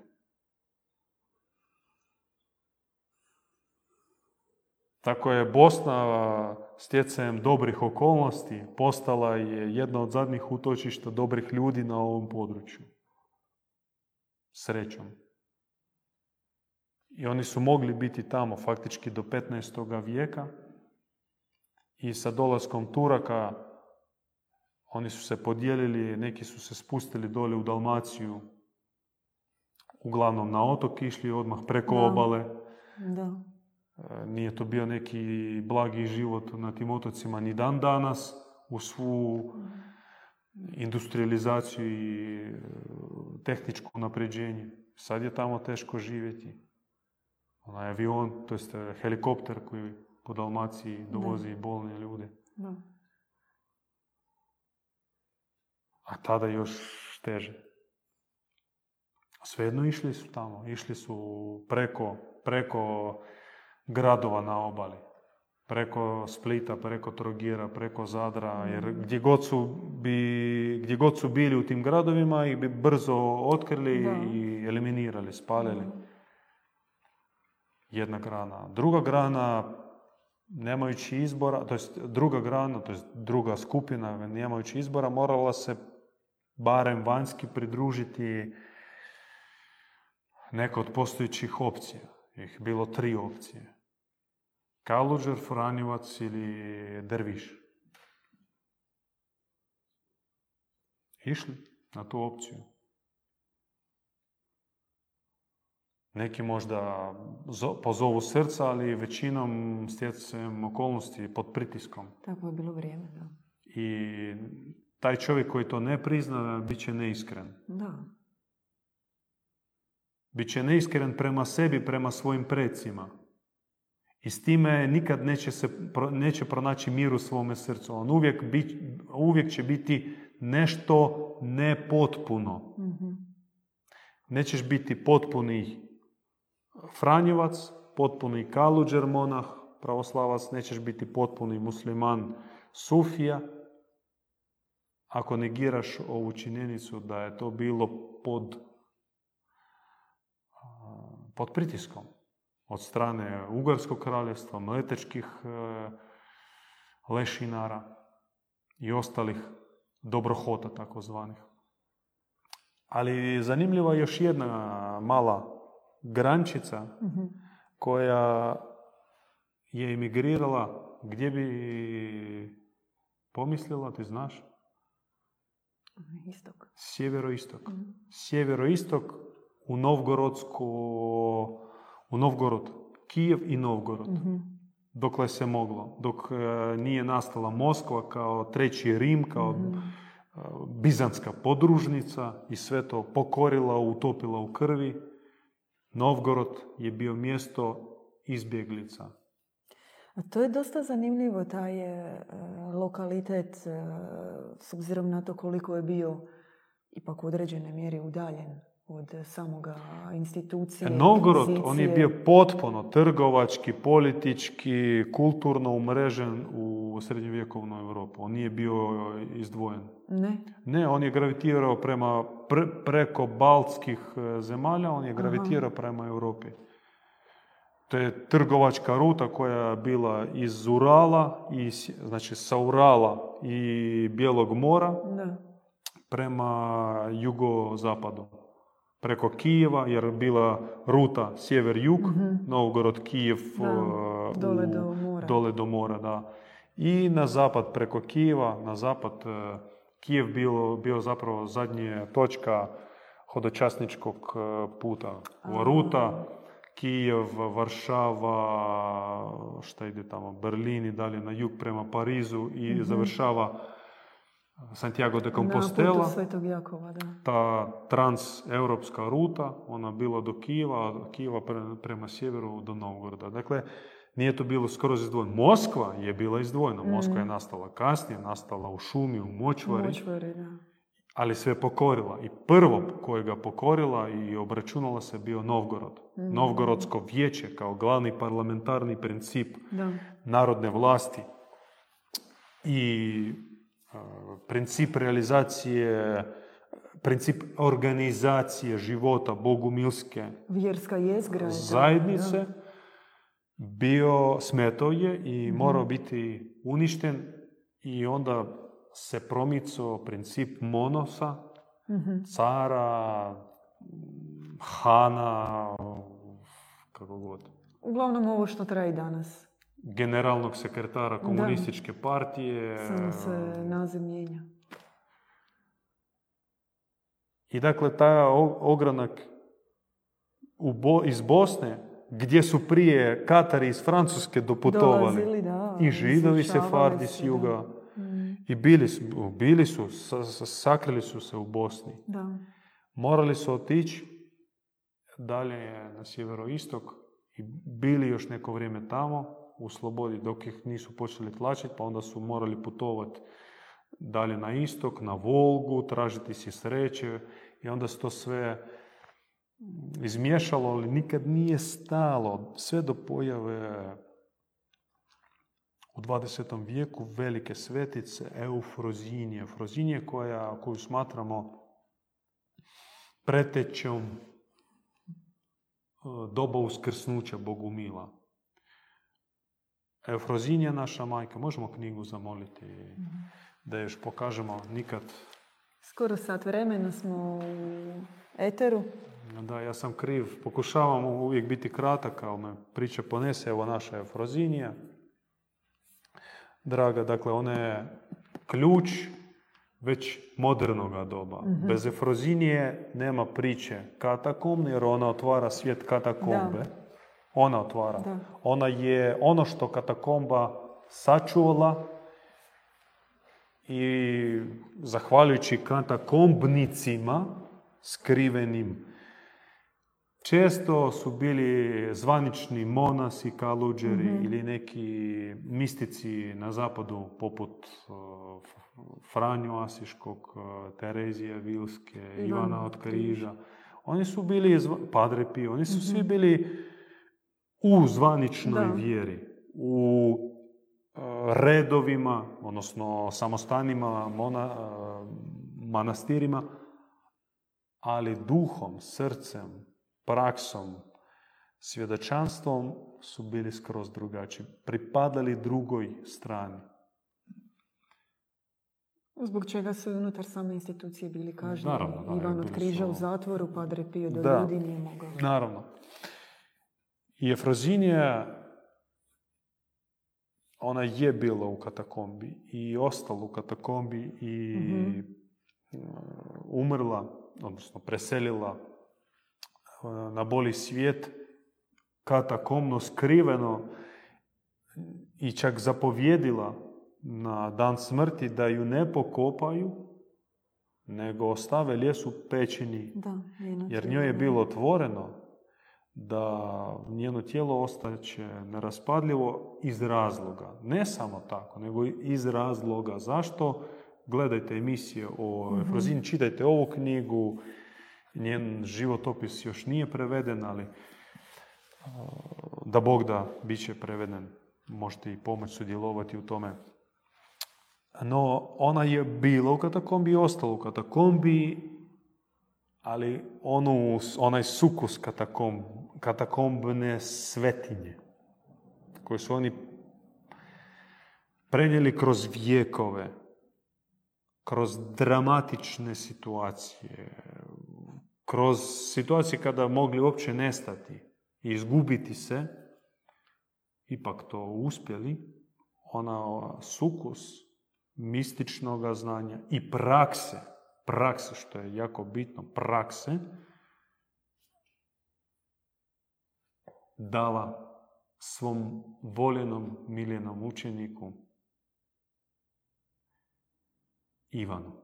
Tako je Bosna stjecajem dobrih okolnosti postala je jedna od zadnjih utočišta dobrih ljudi na ovom području. Srećom. I oni su mogli biti tamo faktički do 15. vijeka i sa dolaskom Turaka oni su se podijelili, neki su se spustili dole u Dalmaciju, uglavnom na otok išli odmah preko Da. obale. Da. Nije to bio neki blagi život na tim otocima ni dan danas u svu industrializaciju i e, tehničko napređenje. Sad je tamo teško živjeti. Onaj avion, to jest e, helikopter koji po Dalmaciji dovozi bolne ljude. Da. A tada još teže. Svejedno išli su tamo. Išli su preko, preko gradova na obali. Preko Splita, preko Trogira, preko Zadra. Jer gdje god su, bi, gdje god su bili u tim gradovima ih bi brzo otkrili Da. i eliminirali, spalili. Jedna grana. Druga grana, nemajući izbora, to jest druga grana, to jest druga skupina, nemajući izbora, morala se barem vanjski pridružiti neka od postojećih opcija. Ih bilo tri opcije. Kaluđer, Franjevac ili Derviš. Išli na tu opciju. Neki možda zo- pozovu srca, ali većinom stjecajem okolnosti pod pritiskom. Tako je bilo vrijeme, da. I taj čovjek koji to ne prizna, bit će neiskren. Da. Biće neiskren prema sebi, prema svojim predsima. I s time nikad neće, se, neće pronaći mir u svome srcu. On uvijek, bit- uvijek će biti nešto nepotpuno. Mhm. Nećeš biti potpuni Franjevac, potpuni Kaluđer monah, pravoslavac, nećeš biti potpuni musliman Sufija, ako negiraš ovu činjenicu da je to bilo pod, pod pritiskom od strane Ugarskog kraljevstva, mletečkih e, lešinara i ostalih dobrohota takozvanih. Ali zanimljiva je još jedna mala grančica Mhm. koja je emigrirala, gdje bi pomislila, ti znaš? Istok. Sjeveroistok. Mhm. Sjeveroistok u Novgorodsku, u Novgorod, Kijev i Novgorod. Mhm. Dokle se moglo. Dok e, nije nastala Moskva kao treći Rim, kao Mhm. e, bizanska podružnica i sve to pokorila, utopila u krvi. Novgorod je bio mjesto izbjeglica. A to je dosta zanimljivo, taj je lokalitet, e, s obzirom na to koliko je bio ipak u određenoj mjeri udaljen od samoga institucije. Novgorod, on je bio potpuno trgovački, politički, kulturno umrežen u srednjovjekovnu Europu. On nije bio izdvojen. Ne? Ne, on je gravitirao prema pre- preko baltskih e, zemalja, on je gravitirao prema Europi. To je trgovačka ruta koja je bila iz Urala, i, s- znači sa Urala i Bijelog mora Da. prema jugozapadu. Preko Kijeva, jer je bila ruta sjever-jug, Novgorod, Kijev, Da, e, dole u- do mora. dole do mora, da. I na zapad preko Kijeva, na zapad e, Kijev bio, bio zapravo zadnja točka hodočasničkog e, puta. A. Ruta, Kijev, Varšava, šta ide tamo, Berlin i dalje na jug prema Parizu i Mhm. završava Santiago de Na Compostela. putu Svetog Jakova, da. ta transeuropska ruta, ona bila do Kijeva, od Kijeva pre- prema sjeveru do Novgoroda. Dakle, nije to bilo skroz izdvojeno. Moskva je bila izdvojena. Moskva je nastala kasnije, nastala u šumi, u močvari, Močvari, da. ali sve pokorila. I prvo koje ga pokorila i obračunala se bio Novgorod. Novgorodsko vijeće kao glavni parlamentarni princip Da. narodne vlasti i princip realizacije, princip organizacije života bogumilske Vjerska jezgra zajednice da. bio smetao je i morao biti uništen i onda se promicao princip monosa, Mhm. cara, hana, kako god Uglavnom ovo što traje danas. Generalnog sekretara komunističke partije. Samo se naziv mijenja. I dakle, taj ogranak u Bo- iz Bosne, gdje su prije Katari iz Francuske doputovali, Dolazili, da. i židovi se fardi s da. juga, Mm, i bili su, bili su sa- sa- sakrili su se u Bosni. Da. Morali su otići dalje na sjeveroistok i bili još neko vrijeme tamo u slobodi dok ih nisu počeli tlačiti, pa onda su morali putovati dalje na istok, na Volgu, tražiti si sreće i onda se to sve izmiješalo, ali nikad nije stalo. Sve do pojave u 20. vijeku velike svetice Eufrozinije. Frozinije koja, koju smatramo pretećom e, doba uskrsnuća Bogumila. Eufrozinija naša majka, možemo knjigu zamoliti da je još pokažemo nikad. Skoro sat vremena smo u Eteru. Da, ja sam kriv, pokušavam uvijek biti kratak, ali me priča ponese, evo naša Eufrozinija. Draga, dakle, ona je ključ već modernoga doba. Bez Efrozinije nema priče katakomne, jer ona otvara svijet katakombe. Da. Ona otvara. Da. Ona je ono što katakomba sačuvala i zahvaljujući katakombnicima skrivenim Često su bili zvanični monasi, kaluđeri ili neki mistici na zapadu poput uh, Franju Asiškog, uh, Terezije Vilske, Ivana od Križa. Oni su bili, zva- Padre Pio, oni su svi bili u zvaničnoj Da. vjeri, u uh, redovima, odnosno samostanima, mona, uh, manastirima, ali duhom, srcem, praksom, svjedočanstvom su bili skroz drugačiji. Pripadali drugoj strani. Zbog čega su unutar same institucije bili kažnjeni. Ivan od križa u zatvoru, Padre Pio do ljudi nije mogao. Naravno. I Efrozinija, ona je bila u katakombi i ostala u katakombi i uh, umrla, odnosno preselila uh, na boli svijet katakomno skriveno i čak zapovjedila na dan smrti da ju ne pokopaju, nego ostave lijes u pećini. Da, njeno jer njoj je bilo otvoreno da njeno tijelo ostaće neraspadljivo iz razloga. Ne samo tako, nego iz razloga. Zašto? Gledajte emisije o Mhm. Efrozini, čitajte ovu knjigu, njen životopis još nije preveden, ali da Bog da, bit će preveden. Možete i pomoć sudjelovati u tome. No, ona je bila u katakombi i ostala u katakombi, ali onu, onaj sukus katakomb, katakombne svetinje, koje su oni prenijeli kroz vijekove, kroz dramatične situacije, kroz situacije kada mogli uopće nestati i izgubiti se, ipak to uspjeli, ona sukus mističnog znanja i prakse, prakse što je jako bitno, prakse, dala svom voljenom, miljenom učeniku Ivanu.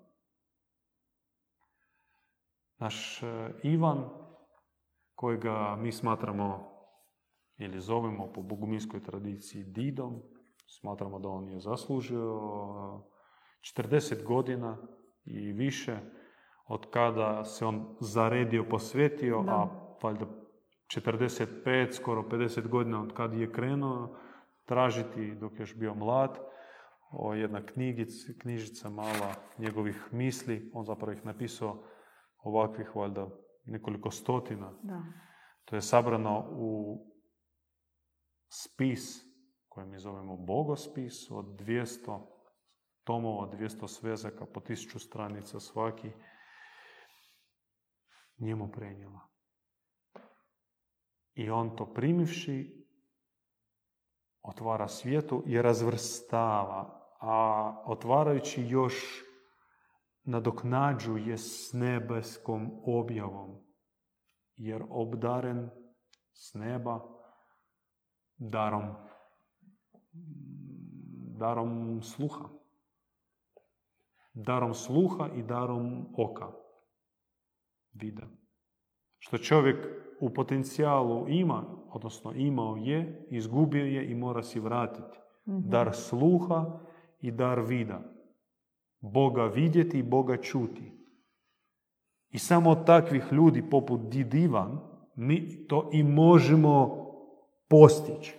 Naš e, Ivan, kojega mi smatramo ili zovemo po boguminskoj tradiciji Didom, smatramo da on je zaslužio 40 godina i više od kada se on zaredio, posvetio, a valjda 45, skoro 50 godina od kada je krenuo tražiti dok je još bio mlad, o jedna knjigic, knjižica mala njegovih misli, on zapravo ih napisao ovakvih valjda nekoliko stotina. Da. To je sabrano u spis koji mi zovemo bogospis od 200 tomova, 200 svezaka po tisuću stranica svaki njemu prenijela. I on to primivši otvara svijetu i razvrstava, a otvarajući još nadoknađuje s nebeskom objavom, jer obdaren s neba darom, darom sluha. Darom sluha i darom oka. Vida. Što čovjek u potencijalu ima, odnosno imao je, izgubio je i mora si vratiti. Dar sluha i dar vida. Boga vidjeti i Boga čuti. I samo od takvih ljudi poput Didivan mi to i možemo postići.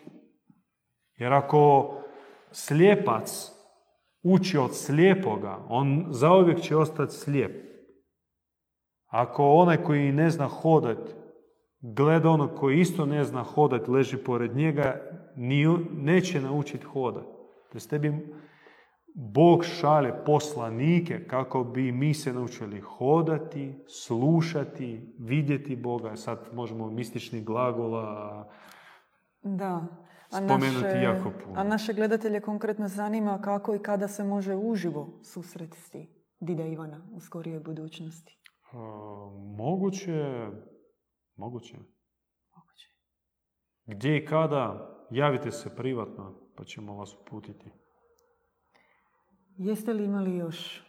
Jer ako slijepac uči od slijepoga, on zauvijek će ostati slijep. Ako onaj koji ne zna hodati, gleda onog koji isto ne zna hodati, leži pored njega, neće naučiti hodati. To tebi Bog šalje poslanike kako bi mi se naučili hodati, slušati, vidjeti Boga. Sad možemo mistični glagola da. A spomenuti naše, jako puno. A naše gledatelje konkretno zanima kako i kada se može uživo susresti Dida Ivana u skorijoj budućnosti. moguće, moguće. Moguće. Gdje i kada, javite se privatno pa ćemo vas uputiti. Jeste li imali još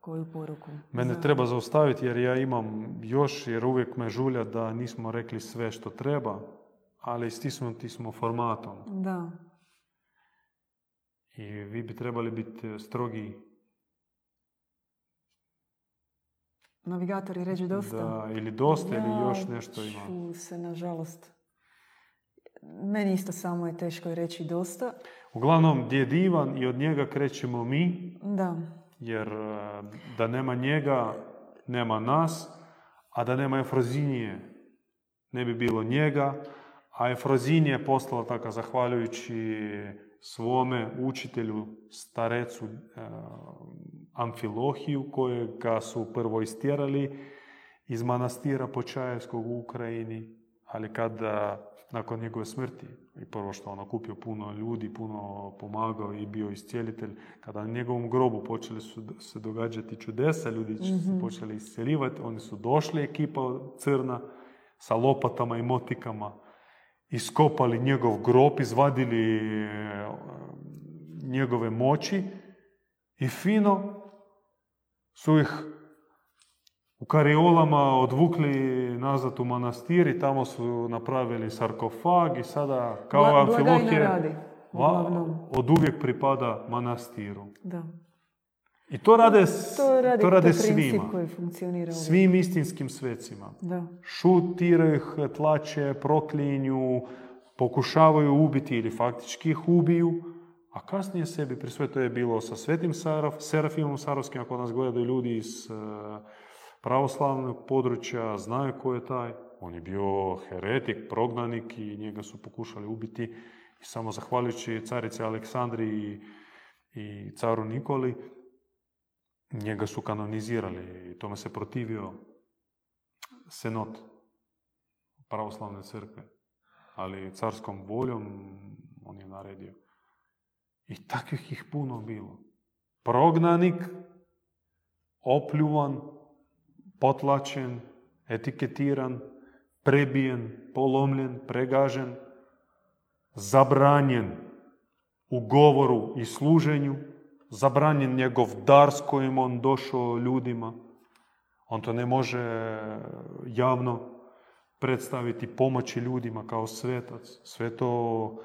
koju poruku? Mene treba zaustaviti jer ja imam još, jer uvijek me žulja da nismo rekli sve što treba, ali stisnuti smo formatom. Da. I vi bi trebali biti strogi. Navigatori reći dosta. Da, ili dosta ili još nešto ima. Se, nažalost, meni isto samo je teško reći dosta. Uglavnom, gdje je divan i od njega krećemo mi. Da. Jer e, da nema njega, nema nas, a da nema Efrozinije, ne bi bilo njega. A Efrozin je postala taka zahvaljujući svome učitelju, starecu e, Amfilohiju, kojega su prvo istjerali iz manastira Počajevskog u Ukrajini, ali kada nakon njegove smrti i prvo što on okupio puno ljudi, puno pomagao i bio iscijelitelj, kada na njegovom grobu počeli su se događati čudesa, ljudi su mhm. počeli iscijeljivati, oni su došli ekipa crna sa lopatama i motikama, iskopali njegov grob, izvadili e, njegove moći i fino su ih u kariolama odvukli nazad u manastir i tamo su napravili sarkofag i sada kao amfilohije od uvijek pripada manastiru. Da. I to rade, to rade, to rade svima. Koji funkcionira svim istinskim svecima. Da. Šutiraju ih, tlače, proklinju, pokušavaju ubiti ili faktički ih ubiju, a kasnije sebi, pri sve to je bilo sa svetim Saraf, Serafimom Sarovskim, ako nas gledaju ljudi iz pravoslavnog područja, znaju ko je taj. On je bio heretik, prognanik i njega su pokušali ubiti. I samo zahvaljujući carice Aleksandri i, i caru Nikoli, njega su kanonizirali i tome se protivio senot pravoslavne crkve. Ali carskom voljom on je naredio. I takvih ih puno bilo. Prognanik, opljuvan, potlačen, etiketiran, prebijen, polomljen, pregažen, zabranjen u govoru i služenju, zabranjen njegov dar s kojim on došao ljudima. On to ne može javno predstaviti pomoći ljudima kao svetac. Sve to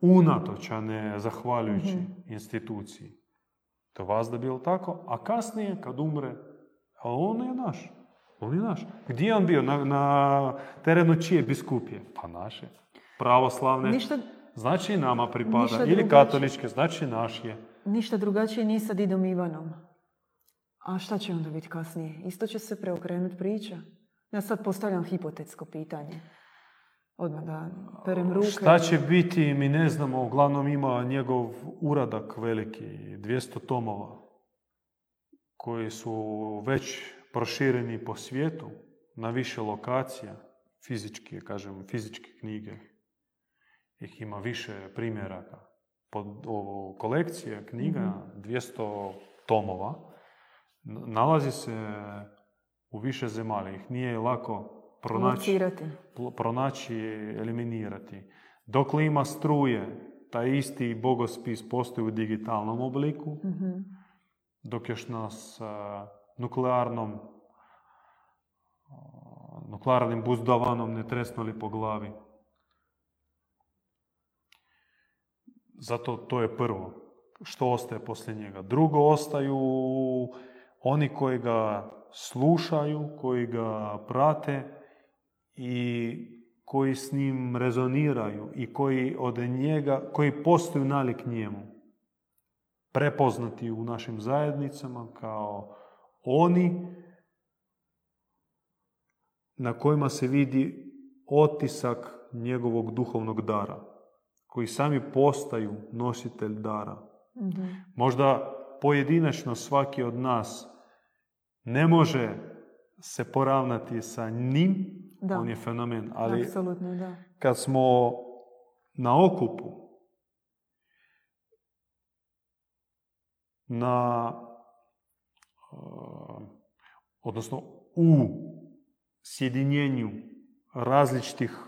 unatoč, a ne zahvaljujući instituciji. To vas da bilo tako, a kasnije kad umre, a on je naš. On je naš. Gdje je on bio? Na, na terenu čije biskupije? Pa naše. Pravoslavne. Ništa, Znači nama pripada. Ništa Ili katoličke, znači naš je. Ništa drugačije nije sa Didom Ivanom. A šta će onda biti kasnije? Isto će se preokrenuti priča. Ja sad postavljam hipotetsko pitanje. Odmah da perem ruke. Šta će biti, mi ne znamo, uglavnom ima njegov uradak veliki, 200 tomova, koji su već prošireni po svijetu, na više lokacija, fizički, kažem, fizičke knjige. Ih ima više primjeraka. Pod ovo, kolekcija knjiga, 200 tomova, nalazi se u više zemalja. Ih nije lako pronaći pronaći, eliminirati. Dok li ima struje, taj isti bogospis postoji u digitalnom obliku, Mhm. dok još nas a, nuklearnom a, nuklearnim buzdavanom ne tresnuli po glavi. Zato to je prvo. Što ostaje poslije njega? Drugo, ostaju oni koji ga slušaju, koji ga prate i koji s njim rezoniraju i koji od njega, koji postaju nalik njemu. Prepoznati u našim zajednicama kao oni na kojima se vidi otisak njegovog duhovnog dara, koji sami postaju nositelj dara. Mhm. Možda pojedinačno svaki od nas ne može se poravnati sa njim, Da. on je fenomen, ali Apsolutno, da. kad smo na okupu, na, uh, odnosno u sjedinjenju različitih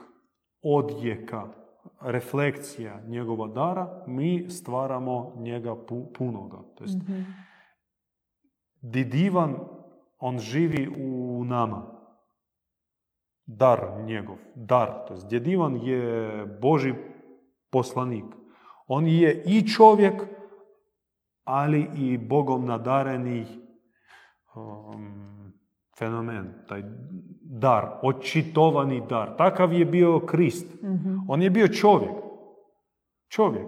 odjeka, reflekcija njegova dara, mi stvaramo njega pu- punoga. To jest, Mhm. Didivan, on živi u nama. Dar njegov, dar. To jest, djedivan je Boži poslanik. On je i čovjek, ali i Bogom nadareni um, fenomen, taj dar, očitovani dar. Takav je bio Krist. Mhm. On je bio čovjek. Čovjek.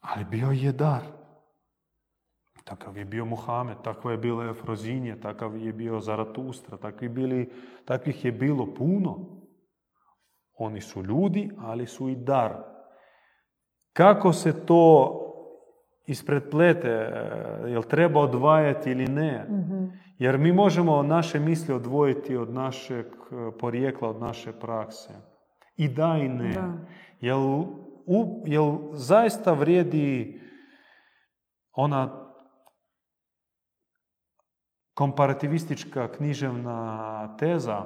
Ali bio je dar. Takav je bio Muhamed, takva je bila Efrozinje, takav je bio Zaratustra, takvi bili, takvih je bilo puno. Oni su ljudi, ali su i dar. Kako se to ispreplete, e, jel treba odvajati ili ne? Mhm. Jer mi možemo naše misli odvojiti od našeg e, porijekla, od naše prakse. I da i ne. Da. Jel, u, jel zaista vrijedi ona komparativistička književna teza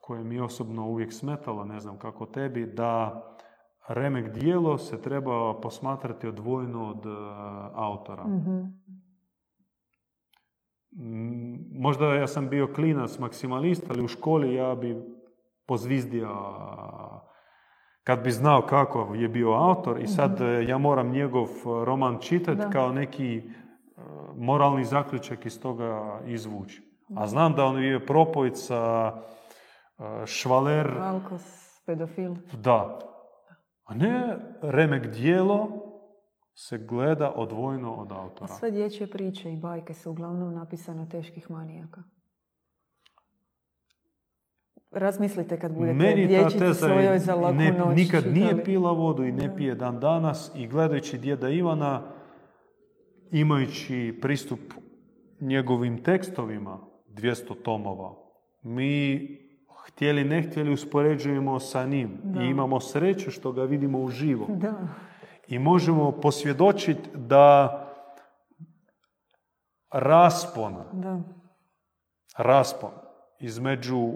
koja mi osobno uvijek smetala, ne znam kako tebi, da remek dijelo se treba posmatrati odvojeno od e, autora. Mhm. Mm, Možda ja sam bio klinac maksimalist, ali u školi ja bi pozvizdio kad bi znao kako je bio autor i sad e, ja moram njegov e, roman čitati kao neki moralni zaključak iz toga izvući. A znam da on je e, švaler, Alkos, pedofil. da. A ne remek dijelo se gleda odvojeno od autora. sve dječje priče i bajke su uglavnom napisane teških manijaka. Razmislite kad budete Meni dječici svojoj za laku ne, noć nikad nije čitali. pila vodu i ne pije dan danas i gledajući djeda Ivana, imajući pristup njegovim tekstovima, 200 tomova, mi htjeli ne htjeli uspoređujemo sa njim Da. i imamo sreću što ga vidimo uživo. Da. I možemo posvjedočiti da raspon Da. raspon između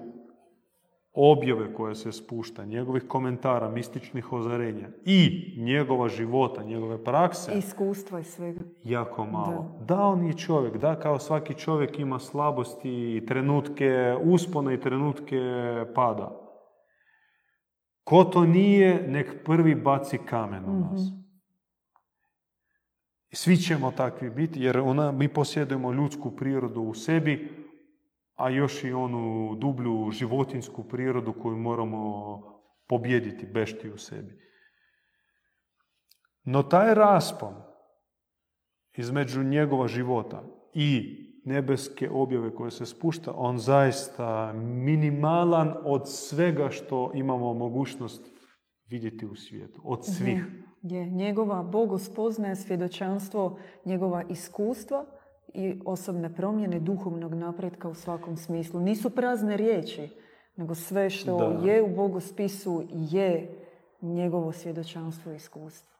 objave koje se spušta, njegovih komentara, mističnih ozarenja i njegova života, njegove prakse, Iskustva i svega. jako malo. Da. on je čovjek, da, kao svaki čovjek ima slabosti i trenutke uspona i trenutke pada. Ko to nije, nek prvi baci kamen u nas. Svi ćemo takvi biti, jer ona, mi posjedujemo ljudsku prirodu u sebi, a još i onu dublju životinsku prirodu koju moramo pobjediti, bešti u sebi. No taj raspon između njegova života i nebeske objave koje se spušta, on zaista minimalan od svega što imamo mogućnost vidjeti u svijetu. Od svih. Je, njegova bogospoznaja, svjedočanstvo, njegova iskustva i osobne promjene duhovnog napretka u svakom smislu. Nisu prazne riječi, nego sve što je u bogospisu je njegovo svjedočanstvo i iskustvo.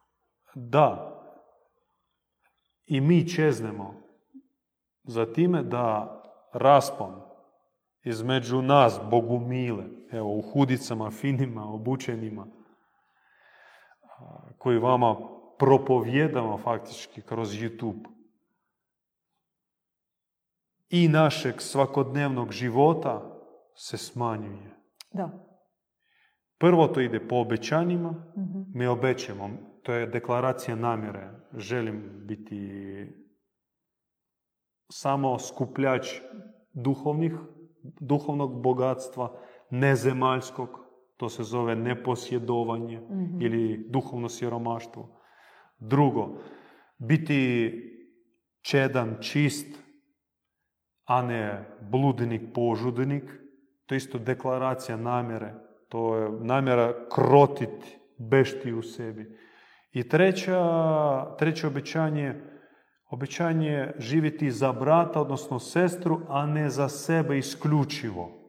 Da. I mi čeznemo za time da raspon između nas, bogumile, evo u hudicama, finima, obučenima, koji vama propovjedamo faktički kroz YouTube, i našeg svakodnevnog života se smanjuje. Da. Prvo to ide po obećanjima. mm Mi obećamo, to je deklaracija namjere. Želim biti samo skupljač duhovnih, duhovnog bogatstva, nezemaljskog, to se zove neposjedovanje mm ili duhovno siromaštvo. Drugo, biti čedan, čist, a ne bludnik, požudnik. To je isto deklaracija namjere. To je namjera krotiti, bešti u sebi. I treća, treće obećanje, obećanje živjeti za brata, odnosno sestru, a ne za sebe isključivo.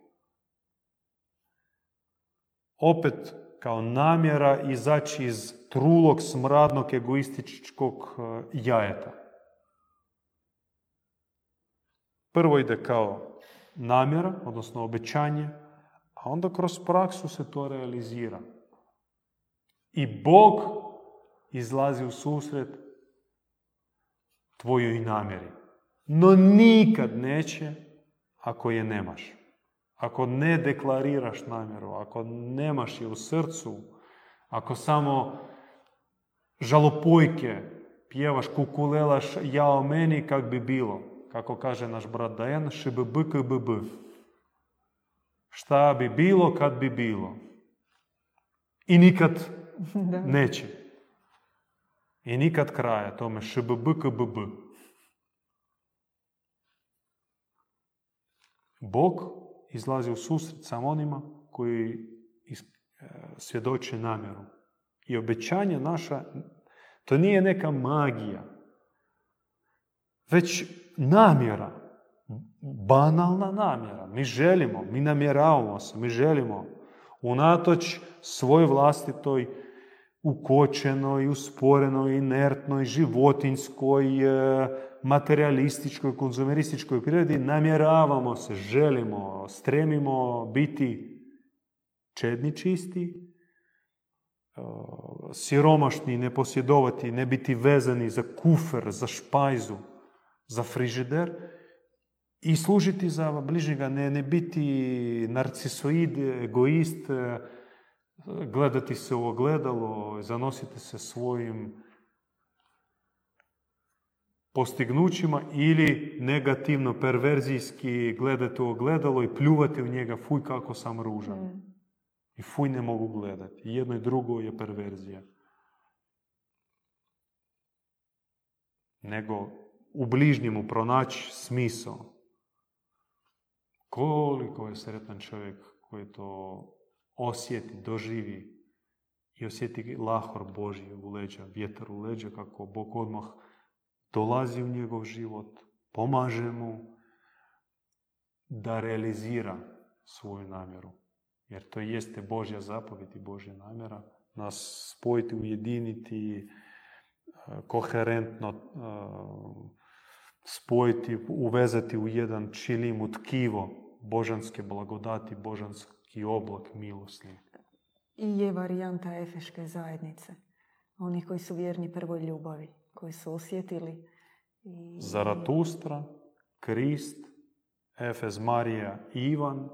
Opet kao namjera izaći iz trulog, smradnog, egoističkog eh, jajeta. Prvo ide kao namjera, odnosno obećanje, a onda kroz praksu se to realizira. I Bog izlazi u susret tvojoj namjeri. No nikad neće ako je nemaš. Ako ne deklariraš namjeru, ako nemaš je u srcu, ako samo žalopojke pjevaš, kukulelaš jao meni kak bi bilo, kako kaže naš brat Dajan, šbbkbb. Šta bi bilo kad bi bilo. I nikad neće. I nikad kraja tome šbbkbb. Bog izlazi u susret samo onima koji svjedoče namjeru. I obećanje naša, to nije neka magija. Već namjera, banalna namjera. Mi želimo, mi namjeravamo se, mi želimo unatoč svoj vlastitoj ukočenoj, usporenoj, inertnoj, životinskoj, e, materialističkoj, konzumerističkoj prirodi, namjeravamo se, želimo, stremimo biti čedni čisti, e, siromašni, ne posjedovati, ne biti vezani za kufer, za špajzu, za frižider i služiti za bližnjega, ne, ne biti narcisoid, egoist, e, gledati se u ogledalo, zanositi se svojim postignućima ili negativno, perverzijski gledati u ogledalo i pljuvati u njega, fuj kako sam ružan. Mm. I fuj ne mogu gledati. Jedno i drugo je perverzija. Nego u bližnjemu pronaći smisao. Koliko je sretan čovjek koji to osjeti, doživi i osjeti lahor Božji u leđa, vjetar u leđa, kako Bog odmah dolazi u njegov život, pomaže mu da realizira svoju namjeru. Jer to jeste Božja zapovjed i Božja namjera. Nas spojiti, ujediniti, koherentno spojiti, uvezati u jedan čilim, u tkivo božanske blagodati, božanskih i oblak milosni. I je varijanta efeške zajednice. Oni koji su vjerni prvoj ljubavi, koji su osjetili. I... Zaratustra, Krist, Efez Marija Ivan,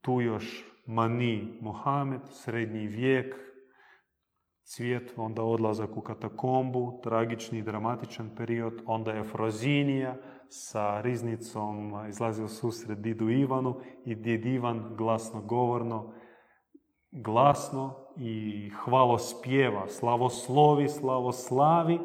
tu još Mani Mohamed, srednji vijek, cvijet, onda odlazak u katakombu, tragični i dramatičan period, onda je Frozinija sa riznicom izlazi u susret Didu Ivanu i Did Ivan glasno govorno, glasno i hvalo spjeva, slavoslovi, slavoslavi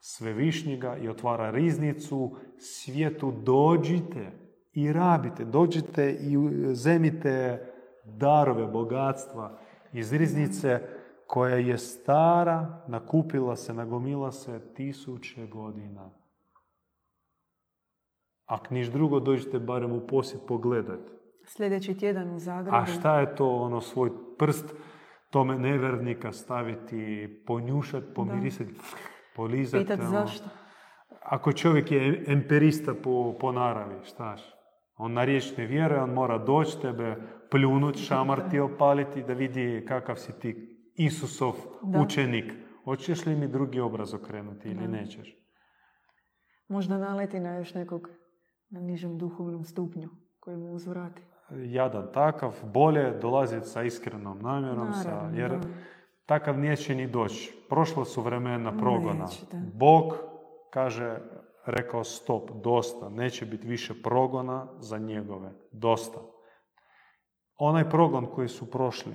svevišnjega i otvara riznicu, svijetu dođite i rabite, dođite i zemite darove, bogatstva. Iz riznice koja je stara, nakupila se, nagomila se tisuće godina. Ako niš drugo, dođite barem u posjet pogledati. Sljedeći tjedan u Zagrebu. A šta je to ono svoj prst tome nevernika staviti, ponjušati, pomirisati, polizati. Pitat ono. zašto? Ako čovjek je emperista po, po naravi, štaš? On na riječ ne vjeruje, on mora doći tebe, pljunut, šamar ti opaliti da vidi kakav si ti Isusov Da. učenik. Hoćeš li mi drugi obraz okrenuti ili Da. nećeš? Možda naleti na još nekog na nižem duhovnom stupnju koji mu uzvrati. Jadan takav, bolje dolaziti sa iskrenom namjerom, sa, jer da. takav neće ni doći. Prošla su vremena progona. Neće. Bog kaže, rekao stop, dosta, neće biti više progona za njegove, dosta. Onaj progon koji su prošli,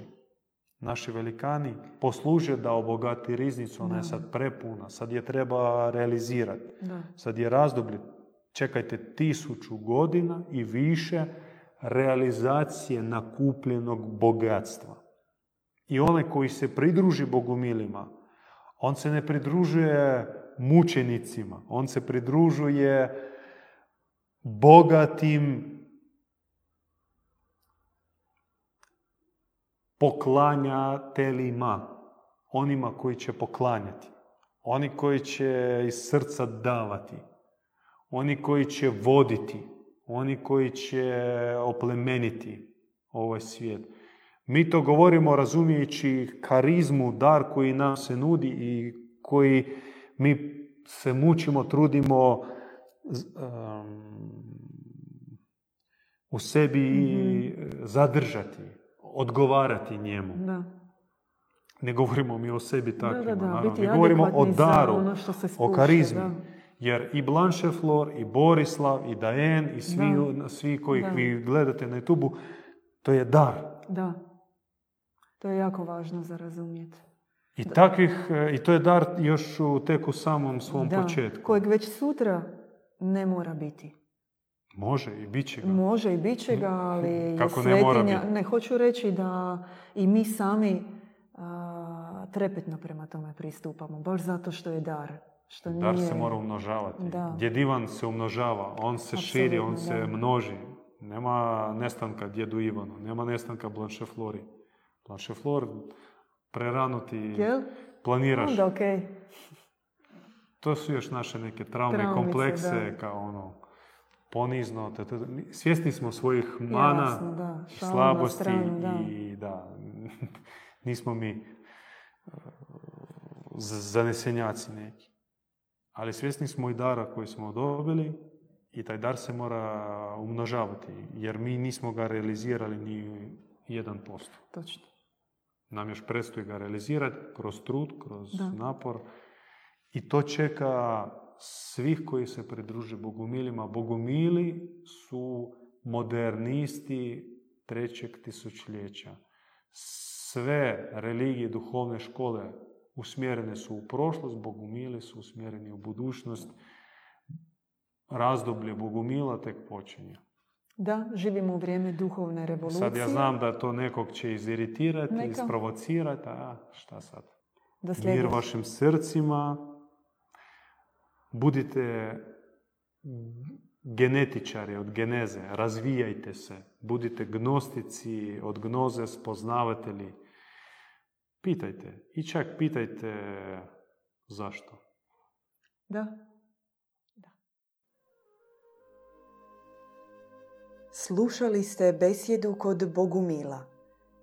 naši velikani, posluže da obogati riznicu, ona je sad prepuna, sad je treba realizirati. Da. Sad je razdoblje, čekajte tisuću godina i više realizacije nakupljenog bogatstva. I onaj koji se pridruži bogumilima, on se ne pridružuje mučenicima, on se pridružuje bogatim poklanjateljima, onima koji će poklanjati, oni koji će iz srca davati, oni koji će voditi, oni koji će oplemeniti ovaj svijet. Mi to govorimo razumijeći karizmu, dar koji nam se nudi i koji mi se mučimo, trudimo um, u sebi zadržati, odgovarati njemu. Da. Ne govorimo mi o sebi takvima, da, da, Mi govorimo o daru, ono što se o spušta, karizmi. da. Jer i Blanche Flor, i Borislav, i Daen, i svi, svi kojih vi gledate na youtube to je dar. Da. To je jako važno za razumjeti. I takvih, e, i to je dar još u tek u samom svom Da, početku. kojeg već sutra ne mora biti. Može i bit će ga. Može i bit će ga, ali je ne mora svetinja. biti? Ne, hoću reći da i mi sami a, trepetno prema tome pristupamo, baš zato što je dar. Što Dar nije... se mora umnožavati. Da. Djed Ivan se umnožava, on se širi, on se množi. Nema nestanka djedu Ivanu, nema nestanka Blanche Flori. Blanche Flor, prerano ti Jel? planiraš. Onda okej. To su još naše neke traume, Traumice, komplekse, da. kao ono, ponizno. svjesni smo svojih mana, Jasno, da. Slabosti stranu, da. i da, nismo mi uh, zanesenjaci neki. Ali svjesni smo i dara koji smo dobili i taj dar se mora umnožavati, jer mi nismo ga realizirali ni 1%. Točno. Nam još predstoji ga realizirati kroz trud, kroz Da. napor. I to čeka svih koji se pridruže bogumilima. Bogumili su modernisti trećeg tisućljeća. Sve religije, duhovne škole usmjerene su u prošlost, bogumili su usmjereni u budućnost. Razdoblje bogumila tek počinje. Da, živimo u vrijeme duhovne revolucije. Sad ja znam da to nekog će iziritirati, Neka. isprovocirati, a šta sad? Do Mir vašim srcima, budite genetičari od geneze, razvijajte se, budite gnostici od gnoze, spoznavatelji. Pitajte i čak pitajte zašto. Da. Slušali ste besjedu kod Bogumila.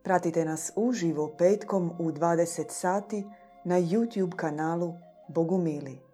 Pratite nas uživo petkom u 20 sati na YouTube kanalu Bogumili.